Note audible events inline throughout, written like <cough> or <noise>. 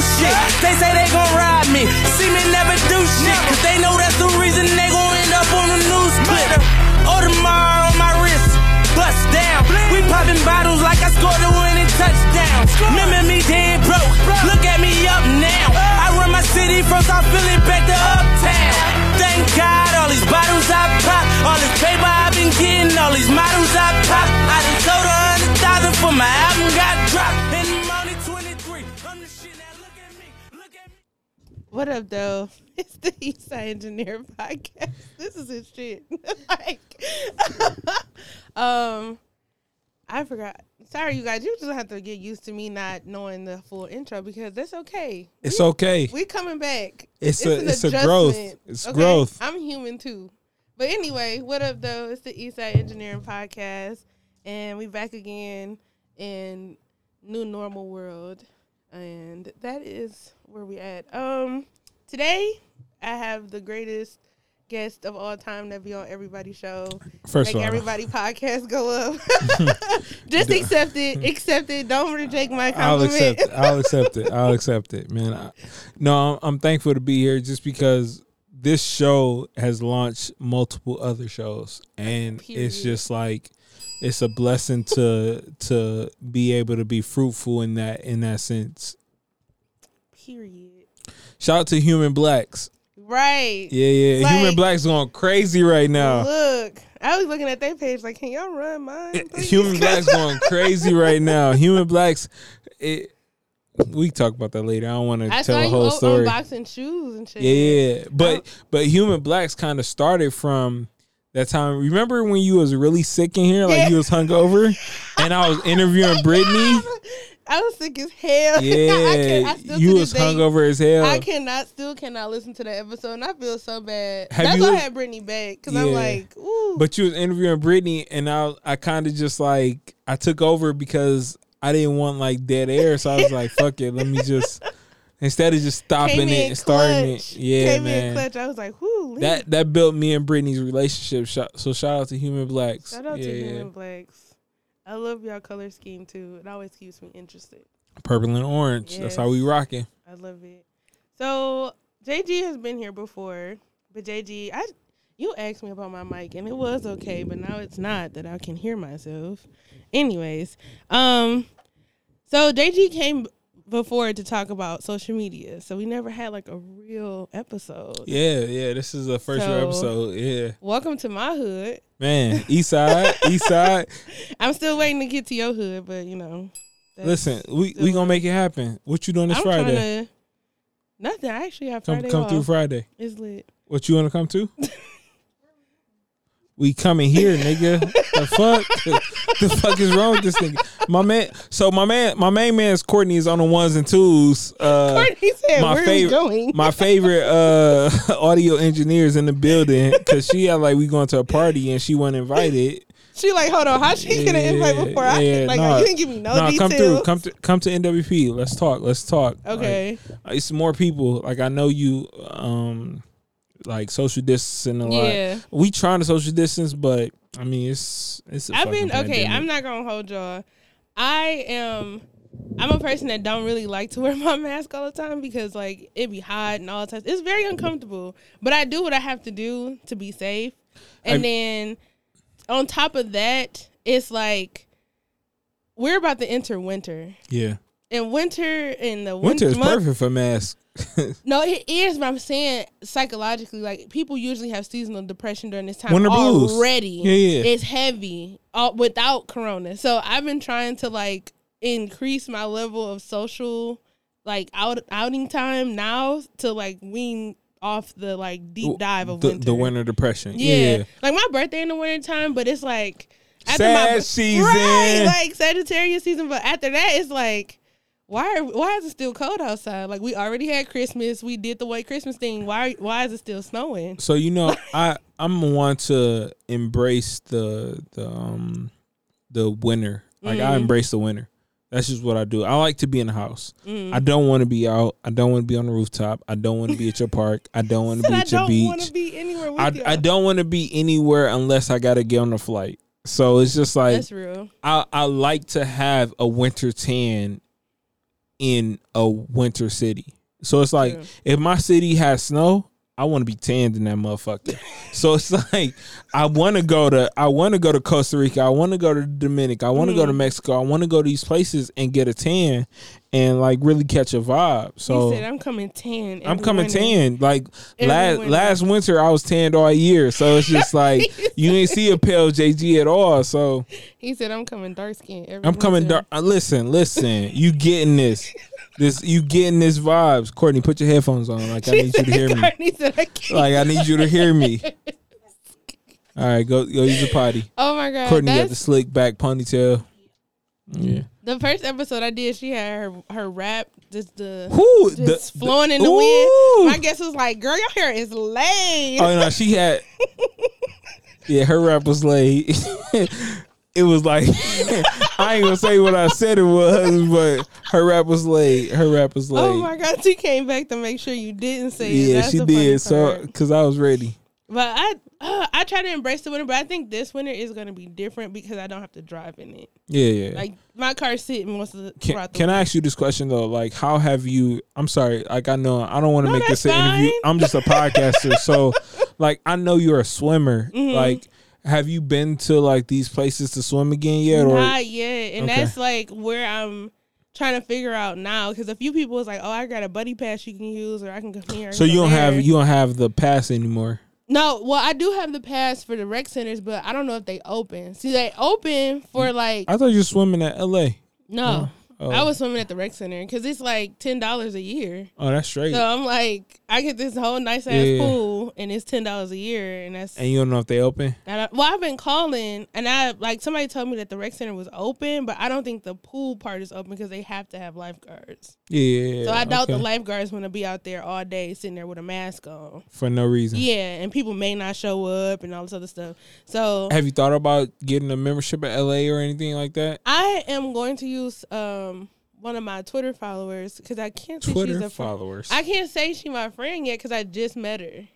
shit. They say they gon' ride me. See me never do shit. Cause they know that's the reason they gon' end up on the news clip. Audemars on my wrist. Bust down. We popping bottles like I scored a winning touchdown. Remember me dead broke. Look at me up now. I run my city from South Philly back to uptown. Thank God all these bottles I pop. All this paper I've been getting. All these models I pop. I done What up, though? <laughs> It's the Eastside Engineer podcast. <laughs> This is his shit. <laughs> like, um, I forgot. Sorry, you guys. You just have to get used to me not knowing the full intro because that's okay. It's we, okay. We coming back. It's a- an it's a growth. adjustment, It's growth. I'm human too. But anyway, what up, though? It's the Eastside Engineering podcast, and we back again in new normal world, and that is where we at. Um, today I have the greatest guest of all time that be on everybody's show. First Make of all, everybody podcast go up. <laughs> Just accept it. Accept it. Don't reject my compliment. I'll accept it. I'll <laughs> accept it. I'll accept it, man. I, no, I'm, I'm thankful to be here just because this show has launched multiple other shows, and it's just like it's a blessing to to be able to be fruitful in that in that sense. Period. Shout out to Human Blacks. Right. Yeah, yeah. Like- Human Blacks going crazy right now. Look, I was looking at their page like, can y'all run mine? please? Human <laughs> Blacks going crazy right now. Human Blacks. It, we talk about that later. I don't want to tell the whole story. unboxing shoes and shit. Yeah, yeah, but but Human Blacks kind of started from that time. Remember when you was really sick in here, like Yeah. you was hungover, and I was <laughs> interviewing Brittany. I was sick as hell. <laughs> I Yeah, can't, I still you was hungover as hell. I cannot, still cannot listen to that episode, and I feel so bad. Have That's why I had Brittany back because I'm like, ooh. But you was interviewing Brittany, and I I kind of just like I took over because I didn't want like dead air, so I was like, fuck it, let me <laughs> just instead of just stopping it and starting clutch. it. Yeah, came man. in clutch. I was like, whoo. That that built me and Brittany's relationship. So shout out to Human Blacks. Shout out yeah, to yeah. Human Blacks. I love y'all color scheme too. It always keeps me interested. Purple and orange. That's how we Yes. rocking. I love it. So JG has been here before, but JG, I you asked me about my mic and it was okay, but now it's not that I can hear myself. Anyways, um, so JG came before to talk about social media, so we never had like a real episode. Yeah, yeah. This is the first So- episode. Yeah, Welcome to my hood. man. East side, <laughs> East side. I'm still waiting to get to your hood, but you know. Listen, we we gonna make it happen. What you doing this I'm Friday? to. Nothing. I actually have come Friday come off. through Friday. It's lit. What you wanna come to? <laughs> we coming here, nigga. the fuck? the fuck is wrong with this nigga? My man. So my man, my main man's Courtney is on the ones and twos. Uh, Courtney said, my "Where favorite- going?" my favorite uh <laughs> audio engineers in the building because she had like we going to a party and she wasn't invited. She like, hold on, how she gonna Yeah, invite before I yeah, like nah. you didn't give me no Nah, details. come through, come to come to NWP. Let's talk. Let's talk. Okay. Like, it's more people. Like I know you, um, like social distancing a lot. Yeah. We trying to social distance, but I mean it's it's. A I've been fucking okay. I'm not gonna hold y'all. I am I'm a person that don't really like to wear <laughs> my mask all the time because like it be hot and all the time. It's very uncomfortable. But I do what I have to do to be safe. And I'm- then on top of that, it's like we're about to enter winter. Yeah, And winter in the winter is month- perfect for masks. <laughs> No, it is, but I'm saying psychologically, like people usually have seasonal depression during this time Winter blues. already. Yeah, yeah. It's heavy without corona. So I've been trying to like increase my level of social like out outing time now to like wean off the like deep dive of the, winter. the winter depression. Yeah. Yeah, Like my birthday in the winter time, but it's like Sad my season. Right, like Sagittarius season, but after that it's like why are, why is it still cold outside? Like we already had Christmas, we did the white Christmas thing. Why why is it still snowing? So you know, <laughs> I I'm one to embrace the the um the winter. Like I Mhm. embrace the winter. That's just what I do. I like to be in the house. Mm. I don't want to be out. I don't want to be on the rooftop. I don't want to be at your park. I don't want to <laughs> be at your beach. I don't want to be anywhere I, you. I don't want to be anywhere unless I got to get on a flight. So it's just like That's real. I I like to have a winter tan in a winter city. So it's like Yeah. if my city has snow, I want to be tanned in that motherfucker. <laughs> so it's <laughs> like I want to go to I want to go to Costa Rica. I want to go to Dominican. I want to go to. Mexico. I want to go to these places and get a tan and like really catch a vibe. So he said, "I'm coming tan." I'm coming winter." tan. Like last winter. last winter, I was tanned all year. So it's just like <laughs> you didn't see a pale JG at all. So He said, "I'm coming dark skin." Every I'm coming dark. Uh, listen, listen. You getting this? <laughs> This you getting this vibes? Courtney, put your headphones on. Like I need you to <laughs> hear me. Courtney said, I can't. Like I need you to hear me. <laughs> All right, go go use the potty. oh my god, Courtney got that's the slick back ponytail. Yeah. the first episode I did. She had her her rap just the Who just the, flowing in the Ooh. wind. My guess was like, "Girl, your hair is laid." Oh no, she had. <laughs> Yeah, her rap was laid. It was like <laughs> I ain't gonna say what I said it was, but her rap was late. Her rap was late. Oh my god, she came back to make sure you didn't say it. yeah, she did. So, cause I was ready. but I uh, I try to embrace the winter, but I think this winter is gonna be different because I don't have to drive in it. Yeah, yeah. Like my car's sitting most of the can throughout the can I ask you this question though? Like, how have you? I'm sorry. Like, I know I don't want to No, make this an interview. I'm just a podcaster, so <laughs> like I know you're a swimmer. Mhm. Like, have you been to like these places to swim again yet? Or Not yet, and Okay. that's like where I'm trying to figure out now because a few people was like, "Oh, I got a buddy pass you can use, or I can come here." So you don't have you don't have the pass anymore. No, well, I do have the pass for the rec centers, but I don't know if they open. See, they open for mm. like I thought you were swimming at L.A. no. Oh. Oh, I was swimming at the rec center because it's like ten dollars a year. oh, that's straight. So I'm like, I get this whole nice ass Yeah. pool, and it's ten dollars a year, and that's. and you don't know if they open. I, well, I've been calling, and I like somebody told me that the rec center was open, but I don't think the pool part is open because they have to have lifeguards. Yeah, yeah, yeah, so I doubt the okay. lifeguards want to be out there all day sitting there with a mask on. for no reason. Yeah, and people may not show up and all this other stuff. So Have you thought about getting a membership at LA or anything like that? I am going to use um one of my Twitter followers because I can't say she's Twitter a friend. followers. I can't say she my friend yet because I just met her.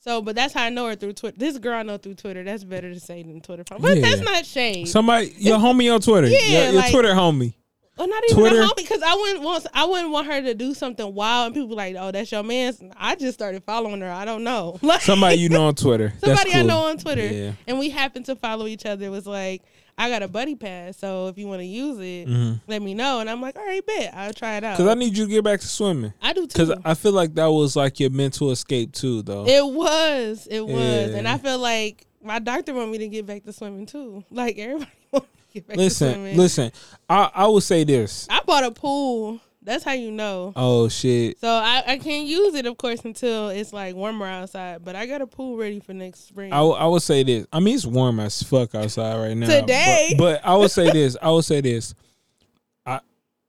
So, but that's how I know her through Twitter. This girl I know through Twitter. That's better to say than Twitter. But Yeah. that's not shade. Somebody, your homie on Twitter. Yeah, your, your like- Twitter homie. Well, not even Twitter- a homie because I wouldn't want I wouldn't want her to do something wild and people like, oh, that's your man. I just started following her. I don't know. <laughs> Like, Somebody you know on Twitter. Somebody I know on Twitter, Yeah. and we happened to follow each other. It was like, I got a buddy pass, so if you want to use it, Mhm. let me know. And I'm like, all right, bet I'll try it out. Cause I need you to get back to swimming. I do too. Cause I feel like that was like your mental escape too, though. It was. It was. Yeah. And I feel like my doctor want me to get back to swimming too. Like everybody <laughs> want me to get back to listen, listen. I I will say this. I bought a pool. That's how you know. Oh shit. So I, I can't use it, of course, until it's like warmer outside. But I got a pool ready for next spring. I, will- I would say this. I mean, it's warm as fuck outside right now. Today. but, but I would say this. I would say this. I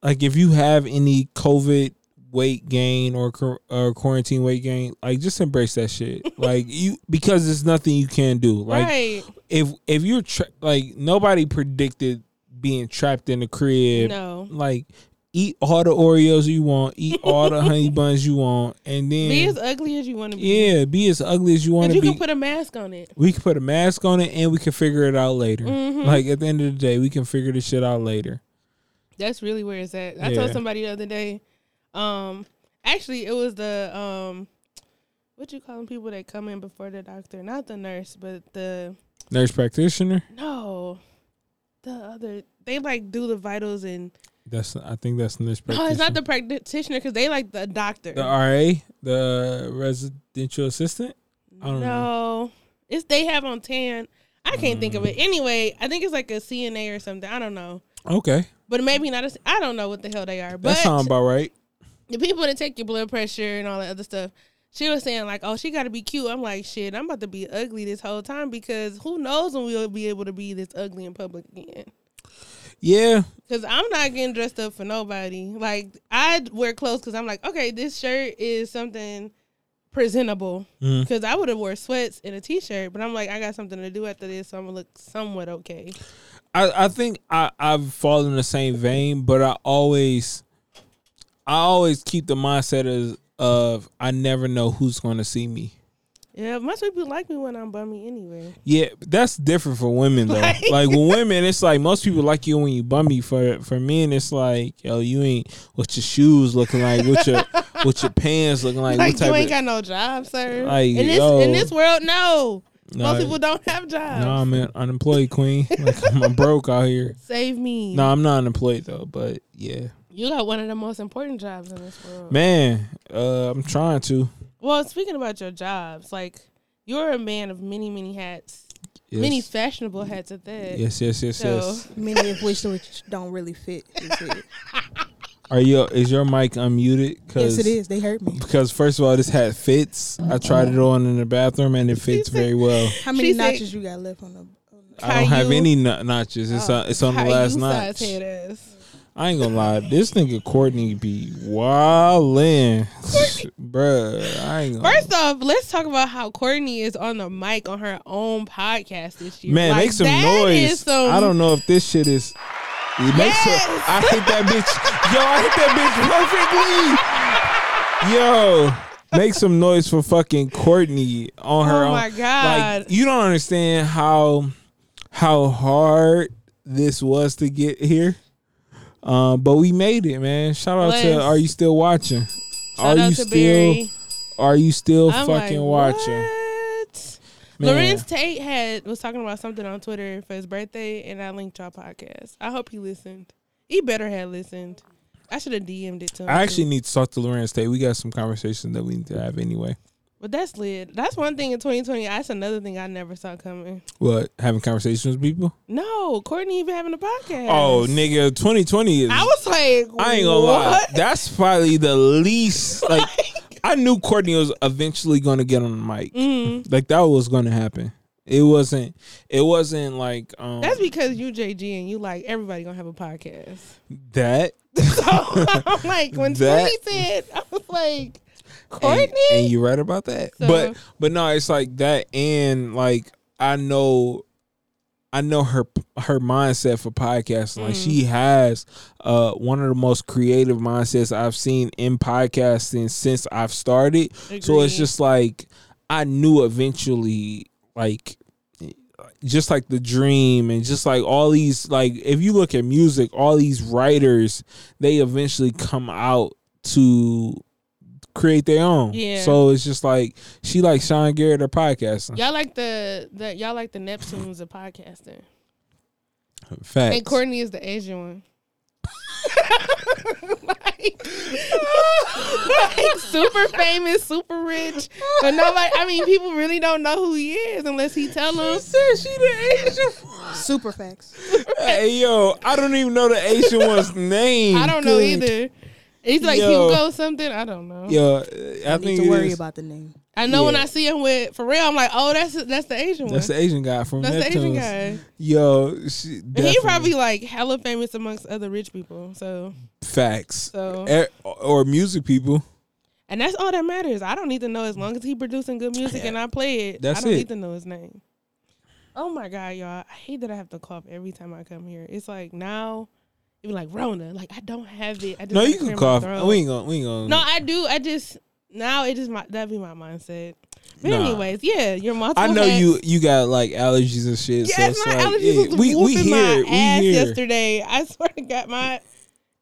like if you have any COVID weight gain or or quarantine weight gain, like just embrace that shit. <laughs> like you because there's nothing you can do. Like right. if if you're tra- like nobody predicted being trapped in the crib. No. Like eat all the Oreos you want, eat all the honey <laughs> buns you want, and then Be as ugly as you want to be. yeah, be as ugly as you want to be. You can put a mask on it. we can put a mask on it and we can figure it out later. Mhm. Like at the end of the day, we can figure this shit out later. That's really where it's at. I Yeah. told somebody the other day. Um, actually, it was the um, what you call them people that come in before the doctor, not the nurse, but the Nurse practitioner. no, the other. They like do the vitals and That's I think that's nurse no, practitioner. it's not the practitioner because they like the doctor. the RA, the residential assistant. I don't no, know. it's they have on tan. I can't think Mm. of it. Anyway, I think it's like a CNA or something. I don't know, Okay, but maybe not. A, I don't know what the hell they are. that But sounds about right. The people that take your blood pressure and all that other stuff. She was saying like, "Oh, she got to be cute." I'm like, "Shit, I'm about to be ugly this whole time because who knows when we'll be able to be this ugly in public again." Yeah, Because I'm not getting dressed up for nobody. Like I wear clothes because I'm like, okay, this shirt is something presentable. Mm. Because I would have wore sweats and a t-shirt, but I'm like, I got something to do after this, so I'm gonna look somewhat okay. I, I think I, I've fallen in the same vein, but I always I always keep the mindset of, of I never know who's going to see me. Yeah, most people like me when I'm bummy anyway. Yeah, that's different for women though. Like- Like, with <laughs> women, it's like most people like you when you bummy. For for men, it's like yo, you ain't what your shoes looking like, what your <laughs> what your pants looking like, Like, you ain't of got no job, sir. Like, in this yo. in this world, no. Nah, Most people don't have jobs. Nah, I'm an unemployed queen. <laughs> Like I'm broke out here. Save me. No, I'm not unemployed though. But yeah, You got one of the most important jobs in this world. man, uh, I'm trying to. Well, speaking about your jobs, like you're a man of many, many hats, Yes. many fashionable hats at that. Yes, yes, yes, So yes. <laughs> Many of which which don't really fit. <laughs> Are you? Is your mic unmuted? Cause, Yes, it is. They hurt me. Because first of all, this hat fits. I tried it on in the bathroom and it fits said- very well. How many She said- notches you got left on the? On the I don't have any no- notches. It's on, it's on the Caillou last size notch. I ain't gonna lie, this nigga Courtney be wildin', bruh. I ain't gonna. First off, let's talk about how Courtney is on the mic on her own podcast this year. Man, Like, make some noise. some- I don't know if this shit is. It makes Yes! I hit that bitch. Yo, I hit that bitch perfectly. Yo, make some noise for fucking Courtney on her own. Oh own. my God. Like you don't understand how how hard this was to get here. Um, but we made it, man. Shout out to Are you still watching? Shout are you still Barry. are you still I'm fucking like, watching? What? Man. Larenz Tate had was talking about something on Twitter for his birthday, and I linked y'all podcast. I hope he listened. He better have listened. I should have DM'd it to him. I actually too. need to talk to Larenz Tate. We got some conversations that we need to have anyway. But that's lit. That's one thing in 2020. That's another thing I never saw coming. What? Having conversations with people? No, Courtney even having a podcast. Oh, nigga, 2020 is. I was like, I ain't gonna lie. That's probably the least. <laughs> Like, I knew Courtney was eventually going to get on the mic. Mhm. Like that was going to happen. It wasn't. It wasn't like um That's because you JG and you like everybody gonna have a podcast. that. <laughs> So I'm like when <laughs> That- Tony said, I was like, Courtney. and you're right about that. So- but but no, it's like that, and like I know, I know her her mindset for podcasting. Like she has uh one of the most creative mindsets I've seen in podcasting since I've started. So it's just like I knew eventually, like just like the dream and just like all these like if you look at music all these writers they eventually come out to create their own Yeah. so it's just like she like sean garrett or podcasting Y'all like the the y'all like the Neptunes of podcasting. facts And Courtney is the Asian one. like, <laughs> like, super famous, super rich, but nobody. I mean, people really don't know who he is unless he tell them. said she the asian Super facts. hey yo i don't even know the asian one's <laughs> name I don't know either. He's like Yo. Hugo something. I don't know. Yeah, i I think need it to worry is- about the name. I know when I see him with for real, I'm like, oh, that's that's the Asian one. that's the asian guy from That's the Asian guy. yo she he probably like hella famous amongst other rich people. So facts so Eh, or music people and that's all that matters. I don't need to know as long as he producing good music and I play it. That's I don't it. need to know his name. Oh my god, y'all! I hate that I have to cough every time I come here. It's like now, even like Rona. Like I don't have it. I just no you can cough we ain't gonna we ain't gonna No, I do. I just now it is my that be my mindset. But Nah. anyways, yeah, your multiple. I know hats. you you got like allergies and shit. so Yes, it's my like, allergies yeah, we we hear my. We ass hear. yesterday. I swear to God, my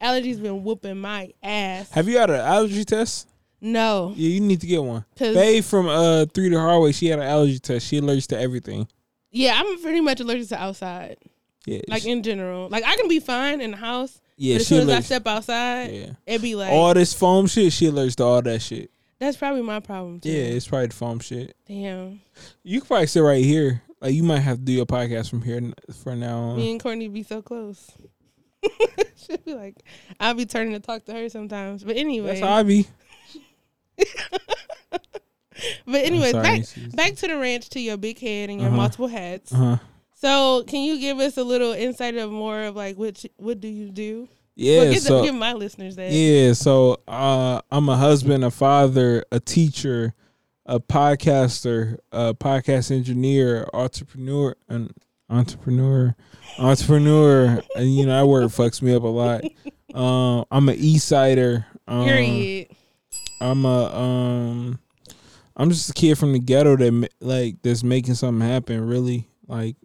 allergies been whooping my ass. Have you had an allergy test? no, Yeah, you need to get one. Faye from uh Three to Hardway, she had an allergy test. She allergic to everything. yeah, I'm pretty much allergic to outside, Yeah, like she, in general. Like I can be fine in the house, yeah, but as soon as I step outside, Yeah, it'd be like all this foam shit. She allergic to all that shit. that's probably my problem too. Yeah, it's probably the foam shit. damn. You could probably sit right here. Like you might have to do your podcast from here for now on. Me and Courtney be so close. <laughs> She'd be like, I'll be turning to talk to her sometimes. But anyway, That's how I be. <laughs> but anyways, sorry, back back to the ranch to your big head and your Uh-huh. multiple hats. Uh huh. So, can you give us a little insight of more of like what what do you do? Yeah. well, give, so give my listeners that. Yeah, so uh, I'm a husband, a father, a teacher, a podcaster, a podcast engineer, entrepreneur, an entrepreneur, entrepreneur. <laughs> and you know that word fucks me up a lot. <laughs> Um, I'm an East Sider. Um, Period. I'm a um, I'm just a kid from the ghetto that like that's making something happen. Really, like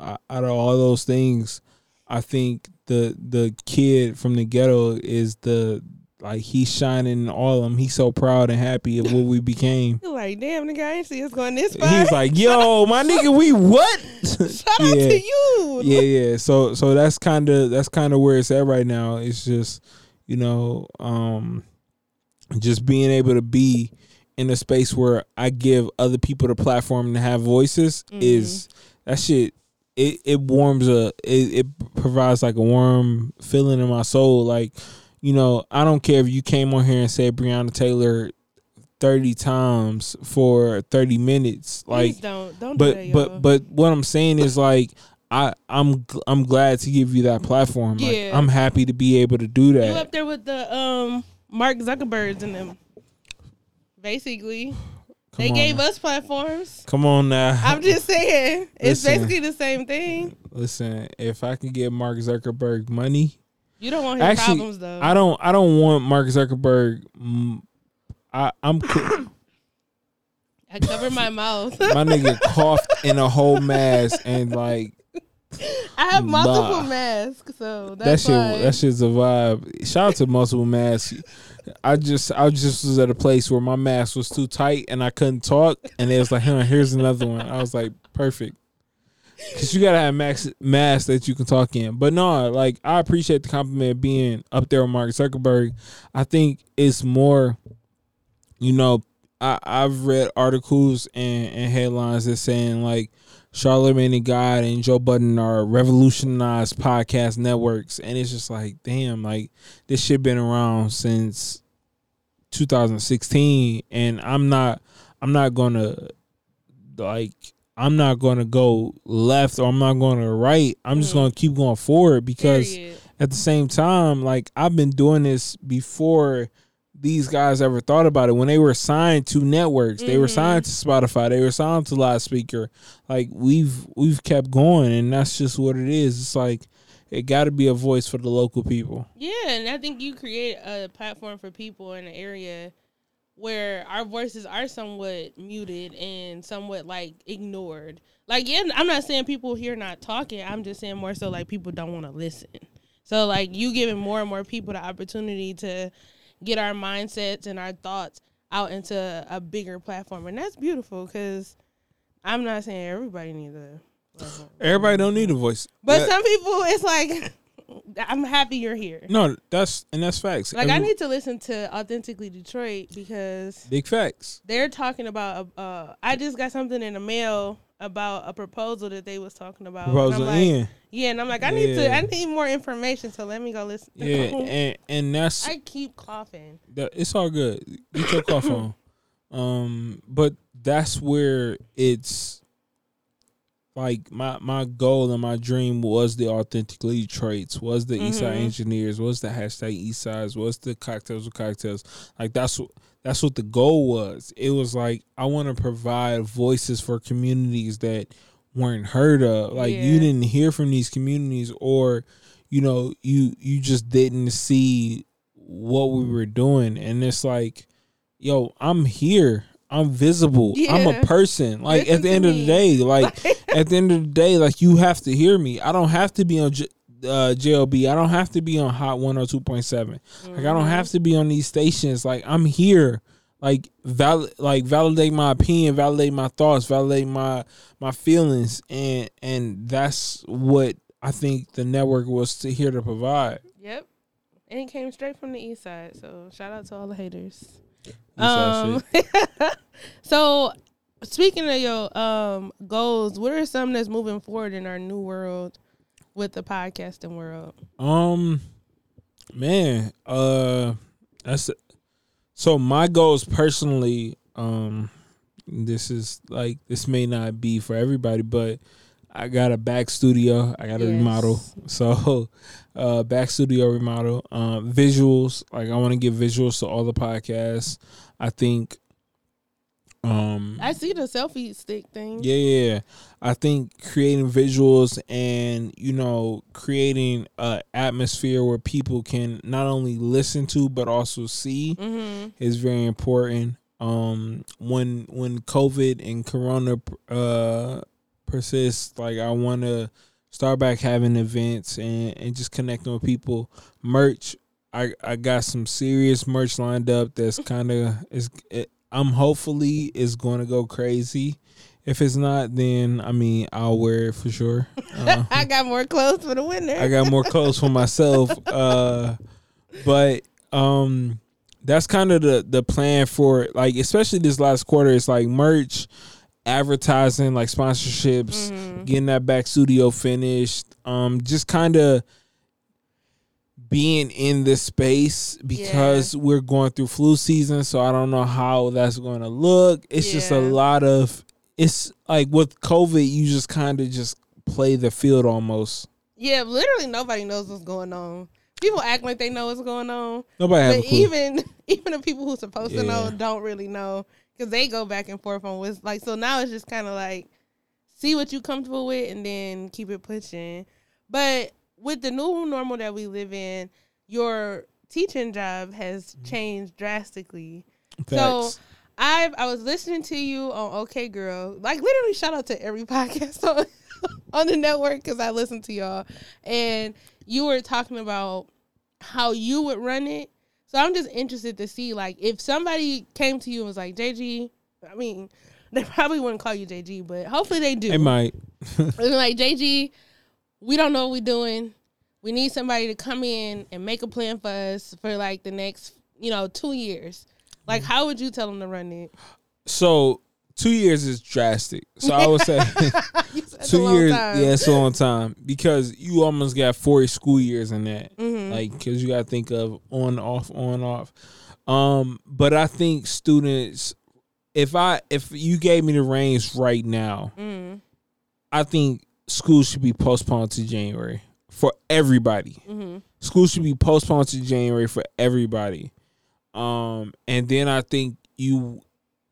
out of all those things, I think the the kid from the ghetto is the like he's shining in all of them. He's so proud and happy of what we became. <laughs> Like, damn, nigga, I ain't see us going this far. He's like, "Yo, my nigga, we what?" <laughs> shout out <laughs> to you. yeah, yeah. So so that's kind of that's kind of where it's at right now. It's just you know, um, just being able to be in a space where I give other people the platform to have voices is that shit. It it warms a it, it provides like a warm feeling in my soul. Like you know, I don't care if you came on here and said Breonna Taylor. 30 times for 30 minutes like Please don't don't do but that, but but what I'm saying is like I I'm I'm glad to give you that platform. Like, I'm happy to be able to do that you up there with the um Mark Zuckerbergs and them. Basically, they on gave now. us platforms. Come on now. I'm just saying, it's Listen. basically the same thing. Listen, if I can get Mark Zuckerberg money, You don't want his actually, problems though. I don't I don't want Mark Zuckerberg. mm, I I'm co- I cover my mouth. my nigga <laughs> coughed in a whole mask and like I have multiple Nah. masks, so that shit that shit's a vibe. Shout out to Multiple Mask. I just I just was at a place where my mask was too tight and I couldn't talk, and it was like, huh, here's another one. I was like, perfect. Cause you gotta have max mask that you can talk in. But no, like I appreciate the compliment being up there with Mark Zuckerberg. I think it's more, you know, I, I've read articles and, and headlines that saying like Charlamagne and God and Joe Budden are revolutionized podcast networks, and it's just like, damn, like this shit been around since 2016, and I'm not, I'm not gonna like, I'm not gonna go left or I'm not gonna right. I'm just Mhm. gonna keep going forward because Period. at the same time, like I've been doing this before these guys ever thought about it. When they were signed to networks, they were Mhm. signed to Spotify, they were signed to Loudspeaker. Like we've we've kept going, and that's just what it is. It's like it got to be a voice for the local people. Yeah, and I think you create a platform for people in an area where our voices are somewhat muted and somewhat like ignored. Like, yeah, I'm not saying people here not talking. I'm just saying more so like people don't want to listen. So like you giving more and more people the opportunity to get our mindsets and our thoughts out into a bigger platform, and that's beautiful because I'm not saying everybody needs a. platform. Everybody don't need a voice, But That- some people, it's like, <laughs> I'm happy you're here. no, that's and that's facts. Like I need to listen to Authentically Detroit because big facts. they're talking about. Uh, I just got something in the mail about a proposal that they was talking about. Proposal like, in, Yeah, and I'm like, I need to. I need more information. So let me go listen. yeah, and and that's I keep coughing. that it's all good. Get your cough on. <laughs> Um, but that's where it's like my my goal and my dream was the Authentically Detroits, was the Eastside Mhm. engineers, was the hashtag Eastsides, was the cocktails with cocktails. Like that's what that's what the goal was. It was like I want to provide voices for communities that weren't heard of. Like you didn't hear from these communities or you know, you you just didn't see what we were doing and it's like yo, I'm here. I'm visible. I'm a person. Like Listen at the end of the day, like <laughs> at the end of the day, like you have to hear me. I don't have to be on J- uh, JLB. I don't have to be on Hot 102.7. Like I don't have to be on these stations. Like I'm here. Like val- like validate my opinion, validate my thoughts, validate my my feelings, and and that's what I think the network was to here to provide. Yep. And it came straight from the east side. So shout out to all the haters. Um, <laughs> so speaking of your um goals, what are some that's moving forward in our new world with the podcasting world? Um, man, uh, that's so. My goals personally, um, this is like this may not be for everybody, but I got a back studio. I got a Yes. remodel. <laughs> So, uh, back studio remodel. Um, visuals. Like I want to give visuals to all the podcasts. I think. Um, I see the selfie stick thing. yeah, yeah. I think creating visuals and you know creating a atmosphere where people can not only listen to but also see Mm-hmm. is very important. Um, when when COVID and Corona uh persists, like I want to start back having events and and just connecting with people. Merch, I I got some serious merch lined up. That's kind of is. It, I'm hopefully is going to go crazy. If it's not, then I mean I'll wear it for sure. Uh, <laughs> I got more clothes for the winter. I got more clothes for myself. Uh, but um, that's kind of the the plan for like, especially this last quarter. It's like merch, advertising, like sponsorships, Mhm. getting that back studio finished. Um, just kind of being in this space because we're going through flu season. So I don't know how that's going to look. It's just a lot of. It's like with COVID, you just kind of just play the field almost. Yeah, literally nobody knows what's going on. People act like they know what's going on, Nobody but even <laughs> even the people who's supposed to know don't really know because they go back and forth on what's like. So now it's just kind of like see what you comfortable with and then keep it pushing. But with the new normal that we live in, your teaching job has mm-hmm. changed drastically. So. I I was listening to you on OK Girl, like literally shout out to every <laughs> podcast on, on the network because I listen to y'all, and you were talking about how you would run it. So I'm just interested to see like if somebody came to you and was like JG, I mean <laughs> they probably wouldn't call you JG, but hopefully they do. it might. <laughs> Like JG, we don't know what we're doing. We need somebody to come in and make a plan for us for like the next, you know, two years. Like, Mm. how would you tell them to run it? So two years is drastic. So I would say <laughs> You said it's a two years. time. Yeah, it's a long time because you almost got four school years in that. Mhm. Like, because you got to think of on off on off. Um, but I think students, if I if you gave me the reins right now, Mm, I think school should be postponed to January for everybody. hmm School should be postponed to January for everybody. Um, and then I think you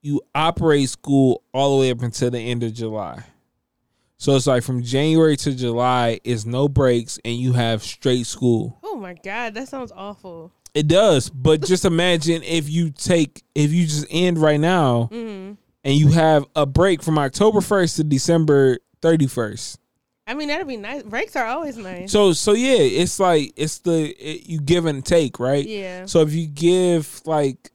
you operate school all the way up until the end of July. So it's like from January to July is no breaks and you have straight school. Oh my God, that sounds awful. It does, but <laughs> just imagine if you take if you just end right now hmm and you have a break from October 1st to December 31st. I mean, that'd be nice. Breaks are always nice. So so yeah, it's like it's the it, you give and take, right? yeah. So if you give like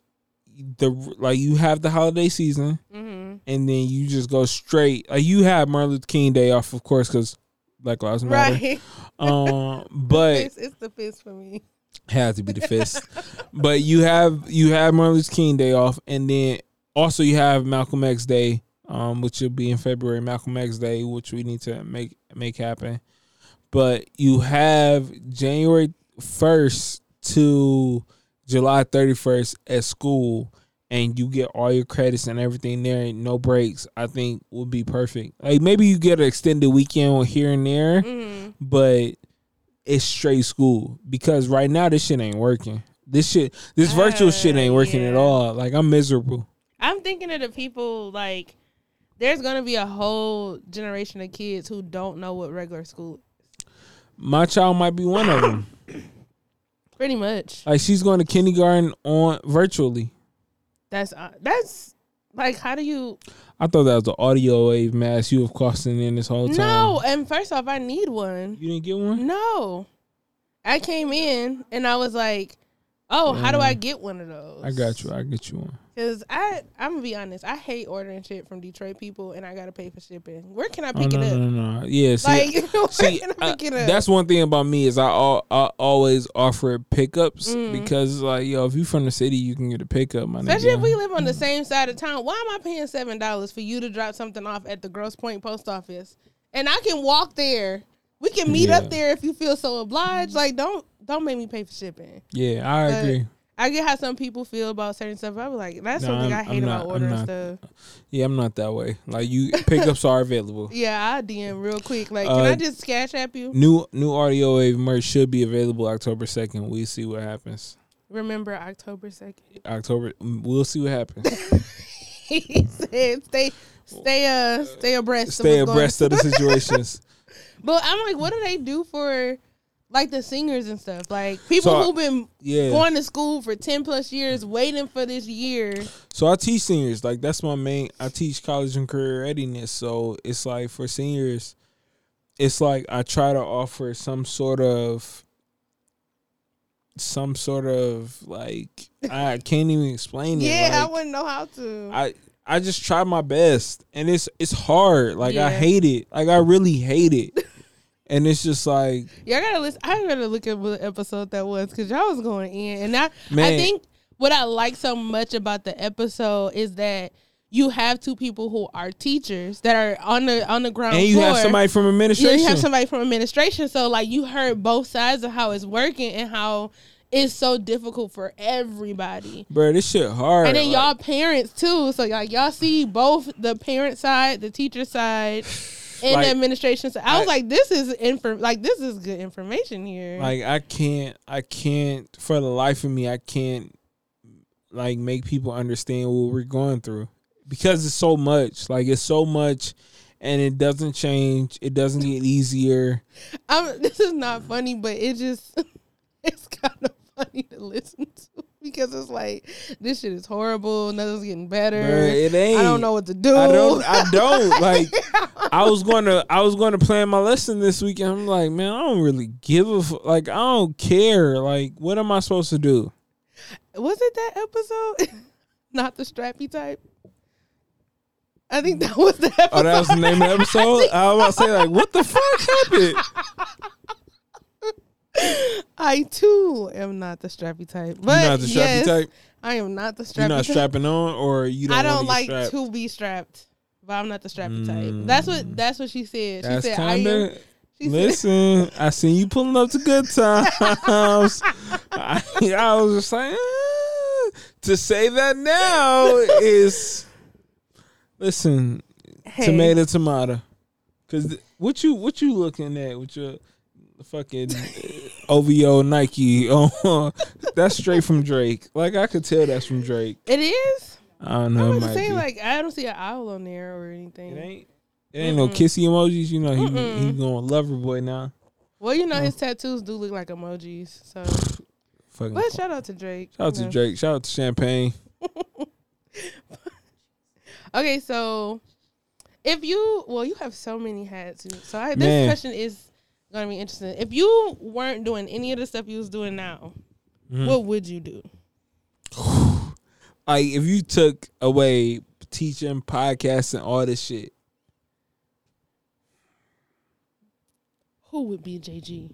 the like you have the holiday season hmm and then you just go straight like you have Martin Luther King Day off, of course, because Black Lives Matter. Right. <laughs> Um, but it's, it's the fist for me. has to be the fist. <laughs> but you have you have Martin Luther King Day off, and then also you have Malcolm X Day, um, which will be in February. Malcolm X Day, which we need to make make happen. But you have January first to July thirty first at school, and you get all your credits and everything there, no breaks. I think would be perfect. Like maybe you get an extended weekend here and there hmm but it's straight school because right now this shit ain't working. This shit, this virtual Uh, shit ain't working at all. Like I'm miserable. I'm thinking of the people like there's gonna be a whole generation of kids who don't know what regular school. Is. My child might be one of them. <coughs> Pretty much. Like she's going to kindergarten on virtually. That's uh, that's like how do you? I thought that was the audio wave mask you have costing in this whole time. No, and first off, I need one. you didn't get one. No, I came in and I was like, "Oh, how do I get one of those?" I got you. I get you one. Cause I, I'm gonna be honest, I hate ordering shit from Detroit people, and I gotta pay for shipping. Where can I Oh, pick no, it up? no, no, no. Yeah, see, Like, <laughs> see, I I- pick it up? that's one thing about me is I, al- I always offer pickups Mm. because like yo, if you from the city, you can get a pickup. My Especially nigga. if we live on the same side of town. Why am I paying seven dollars for you to drop something off at the Grosse Pointe Post Office? And I can walk there. We can meet Yeah. up there if you feel so obliged. Like don't don't make me pay for shipping. Yeah, I But agree. I get how some people feel about certain stuff. I was like, that's No, something I'm- I hate I'm about not- ordering stuff. Yeah, I'm not that way. Like you pickups are available. <laughs> Yeah, I DM real quick. Like, can Uh, I just cash app you? New new audio wave merch should be available October second. We see what happens. Remember October second. October, we'll see what happens. <laughs> he said, "Stay, stay, uh, stay abreast. Stay of abreast of the <laughs> situations. But I'm like, what do they do for like the singers and stuff, like people So who've been Yeah. going to school for ten plus years, waiting for this year. So I teach seniors. Like that's my main. I teach college and career readiness. So it's like for seniors, it's like I try to offer some sort of, some sort of like I can't even explain it. Yeah, I wouldn't know how to. I I just try my best, and it's it's hard. Like Yeah. I hate it. Like I really hate it. And it's just like y'all gotta listen. I gotta look at what episode that was because y'all was going in, and I I think what I like so much about the episode is that you have two people who are teachers that are on the on the ground and you floor. have somebody from Yeah, administration. you have somebody from administration, so like you heard both sides of how it's working and how it's so difficult for everybody. Bro, this shit hard. And then Like, y'all parents too, so like y'all see both the parent side, the teacher side, <laughs> and Like, the administration So I was I- like, this is info, like this is good information here. Like I can't, I can't for the life of me, I can't like make people understand what we're going through because it's so much. Like it's so much, and it doesn't change. It doesn't get easier. I'm, <laughs> this is not funny, but it just <laughs> it's kind of funny to listen to because it's like this shit is horrible. Nothing's getting better. Bruh, it ain't. I don't know what to do. I don't. I don't <laughs> like. I was going to. I was going to plan my lesson this week, and I'm like, man, I don't really give a. F- like, I don't care. Like, what am I supposed to do? Was it that episode? <laughs> not the strappy type. I think that was the episode. Oh, that was the name of the episode. I was about to say, like, what the fuck happened? <laughs> I too am not the strappy type. But You're not the strappy yes, type. I am not the strappy You're not type. strapping on, or you don't. I don't like strapped? to be strapped, but I'm not the strappy type. Mm. That's what that's what she said. She That's said I am. of. She said, Listen, I seen you pulling up to good <laughs> times. I, I was just like, eh. to say that now is, listen, hey, tomato, tomato. Cause what you what you looking at with your fucking uh, OVO Nike? Oh, <laughs> that's straight from Drake. Like I could tell that's from Drake. It is. I don't know. Was saying like I don't see an owl on there or anything. it ain't. It ain't no Mm-mm. kissy emojis. You know he Mm-mm. he going lover boy now. Well, you know his tattoos do look like emojis. So, Fucking. but shout out to Drake. Shout out to know. Drake. Shout out to Champagne. <laughs> Okay, so if you well, you have so many hats. So I, this Man. question is gonna be interesting. If you weren't doing any of the stuff you was doing now, Mhm. what would you do? <sighs> Like if you took away teaching, podcasting, all this shit, Who would be JG?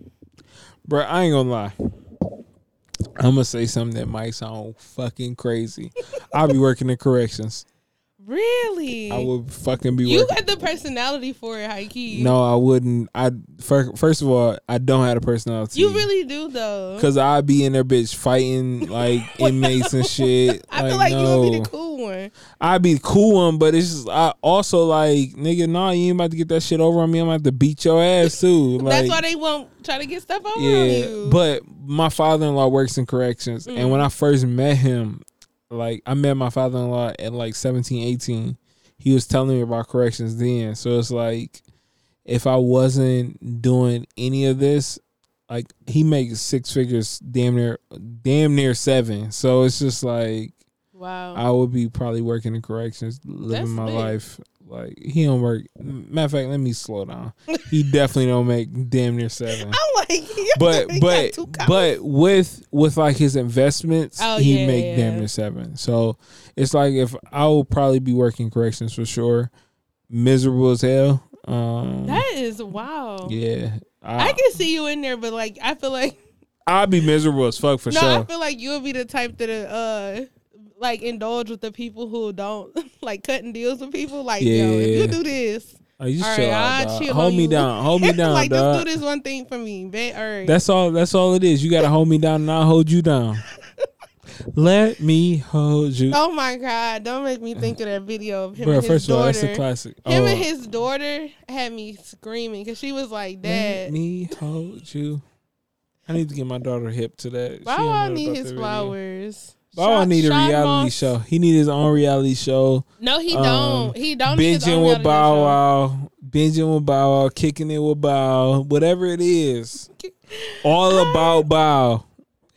bro, I ain't gonna lie. I'm gonna say something that might sound fucking crazy. <laughs> I'll be working in corrections. Really? I would fucking be you working. got the personality for it, high key. No, I wouldn't. I first, first of all, I don't have a personality. you really do though. Cause I'd be in there, bitch, fighting like <laughs> inmates and shit. <laughs> I feel like you would be the cool one. I'd be the cool one, but it's just I also like nigga, nah, you ain't about to get that shit over on me. I'm about to beat your ass too. <laughs> Like, That's why they won't try to get stuff over on yeah. you. But my father in law works in corrections, and when Mm. I first met him, like I met my father in law at like 17, 18. He was telling me about corrections then, so it's like if I wasn't doing any of this, like he makes six figures, damn near, damn near seven. So it's just like wow. I would be probably working in corrections, living That's my life. Like he don't work. Matter of fact, let me slow down. He definitely don't make damn near seven. <laughs> I'm like, But but but with with like his investments, Oh, he yeah, make yeah. damn near seven. So it's like if I will probably be working corrections for sure. Miserable as hell. Um, that is wow. yeah, I I, can see you in there, but like I feel like <laughs> I'll be miserable as fuck for sure. no, I feel like you'll be the type that uh like indulge with the people who don't <laughs> like cutting deals with people. Like yo, if you do this, Oh, you all chill right, out, I'll chill Hold me you. down. Hold me <laughs> down, like dog. just do this one thing for me, bet. All right, That's all. That's all it is. You gotta hold me down, and I'll hold you down. <laughs> Let me hold you, oh my god, don't make me think of that video of him bro. and his First of all, that's a classic. him oh, and his daughter had me screaming because she was like, let me hold you. I need to get my daughter hip to that. Why don't I need his that video. Flowers?" Bow Wow Shot- need a reality Moss- show. He need his own reality show. No, he Um, don't. He don't. need his own Binging with Bow. Wow. Binging with Bow Wow. Kicking it with Bow. Whatever it is. <laughs> All about bow.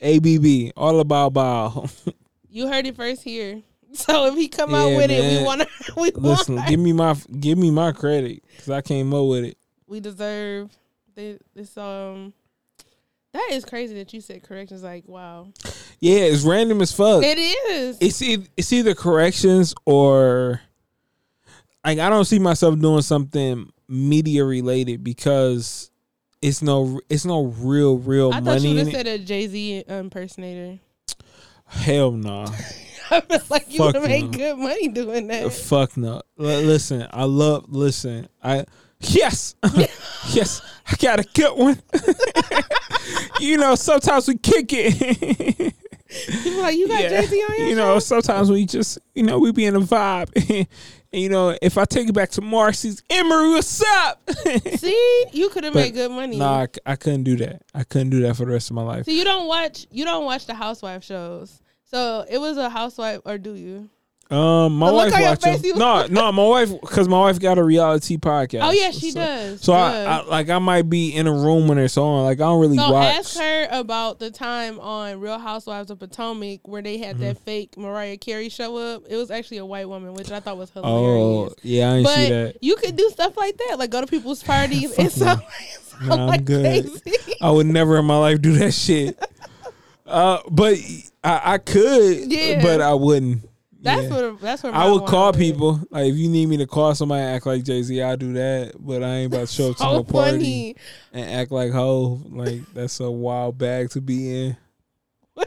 ABB. All about bow. <laughs> You heard it first here. So if he come out Yeah, with it, we want to. <laughs> We Listen, want. give me my give me my credit because I came up with it. we deserve thi- this. Um, that is crazy that you said corrections. Like, wow, Yeah, it's random as fuck. it is. it's e- it's either corrections or like I don't see myself doing something media related because it's no it's no real real I thought money you would in have said a Jay Z impersonator. Hell no. <laughs> I feel like you would make no. good money doing that. Fuck no. Listen, I love listen. I yes. <laughs> yes. I got a good one. <laughs> you know, sometimes we kick it. People like you got Yeah. Jay Z on your you know, sometimes we just, you know, we be in a vibe. <laughs> and, you know, if I take it back to Marcy's, Emery, what's up? See, you could have made good money. nah, I couldn't do that. I couldn't do that for the rest of my life. So you don't watch you don't watch the housewife shows. So it was a housewife, or do you? Um, my wife on your watch them. face, No, no, my wife, because my wife got a reality podcast. Oh yeah, she so, does. So I, I, like, I might be in a room when it's on. Like, I don't really so watch. ask her about the time on Real Housewives of Potomac where they had that fake Mariah Carey show up. It was actually a white woman, which I thought was hilarious. Oh, hilarious. yeah, I didn't see but that. you could do stuff like that, like go to people's parties and Fuck no. sound, <laughs> sound Nah, I'm like good. Jay-Z. I would never in my life do that shit. <laughs> Uh, but I, I could, Yeah. but I wouldn't. That's Yeah. what. That's what. I would call people. Like if you need me to call somebody, and act like Jay Z. I'll do that. But I ain't about to show up <laughs> to So no party funny. and act like ho. Like that's a wild bag to be in. <laughs>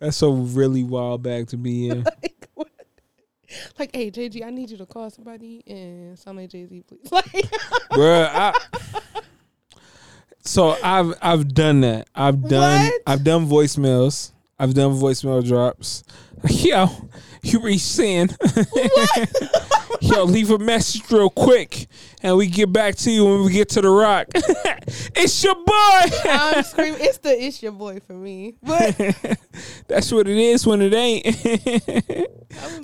That's a really wild bag to be in. <laughs> like, what? like, hey, JG, I need you to call somebody and sound like Jay Z, please. Like, Bruh, I, so I've I've done that. I've done What? I've done voicemails. I've done voicemail drops. <laughs> Yo, you reach sin. <laughs> Yo, leave a message real quick, and we get back to you when we get to the rock. <laughs> it's your boy. I'm screaming. It's the it's your boy for me. But That's what it is when it ain't.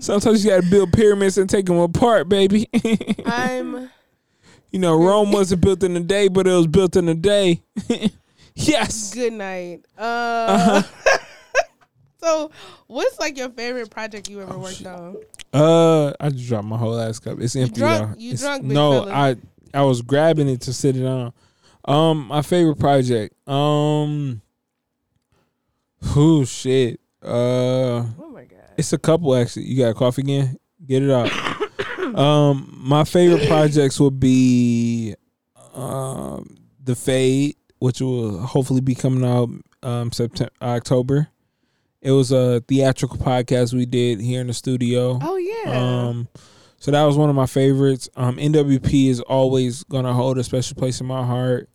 Sometimes you gotta build pyramids and take them apart, baby. I'm you know, Rome wasn't built in a day, but it was built in a day. yes. good night. Uh, Uh-huh. So what's like your favorite project you ever worked on? Uh, I just dropped my whole ass cup. It's empty drunk- though. you drunk, No, fella. I I was grabbing it to sit it on. Um, my favorite project. Um, who shit. Uh, Oh my god. it's a couple actually. You got a cough again? Get it out. <coughs> um, my favorite projects would be um the Fade, which will hopefully be coming out um September October. It was a theatrical podcast we did here in the studio. Oh yeah. Um, so that was one of my favorites. Um, NWP is always gonna hold a special place in my heart.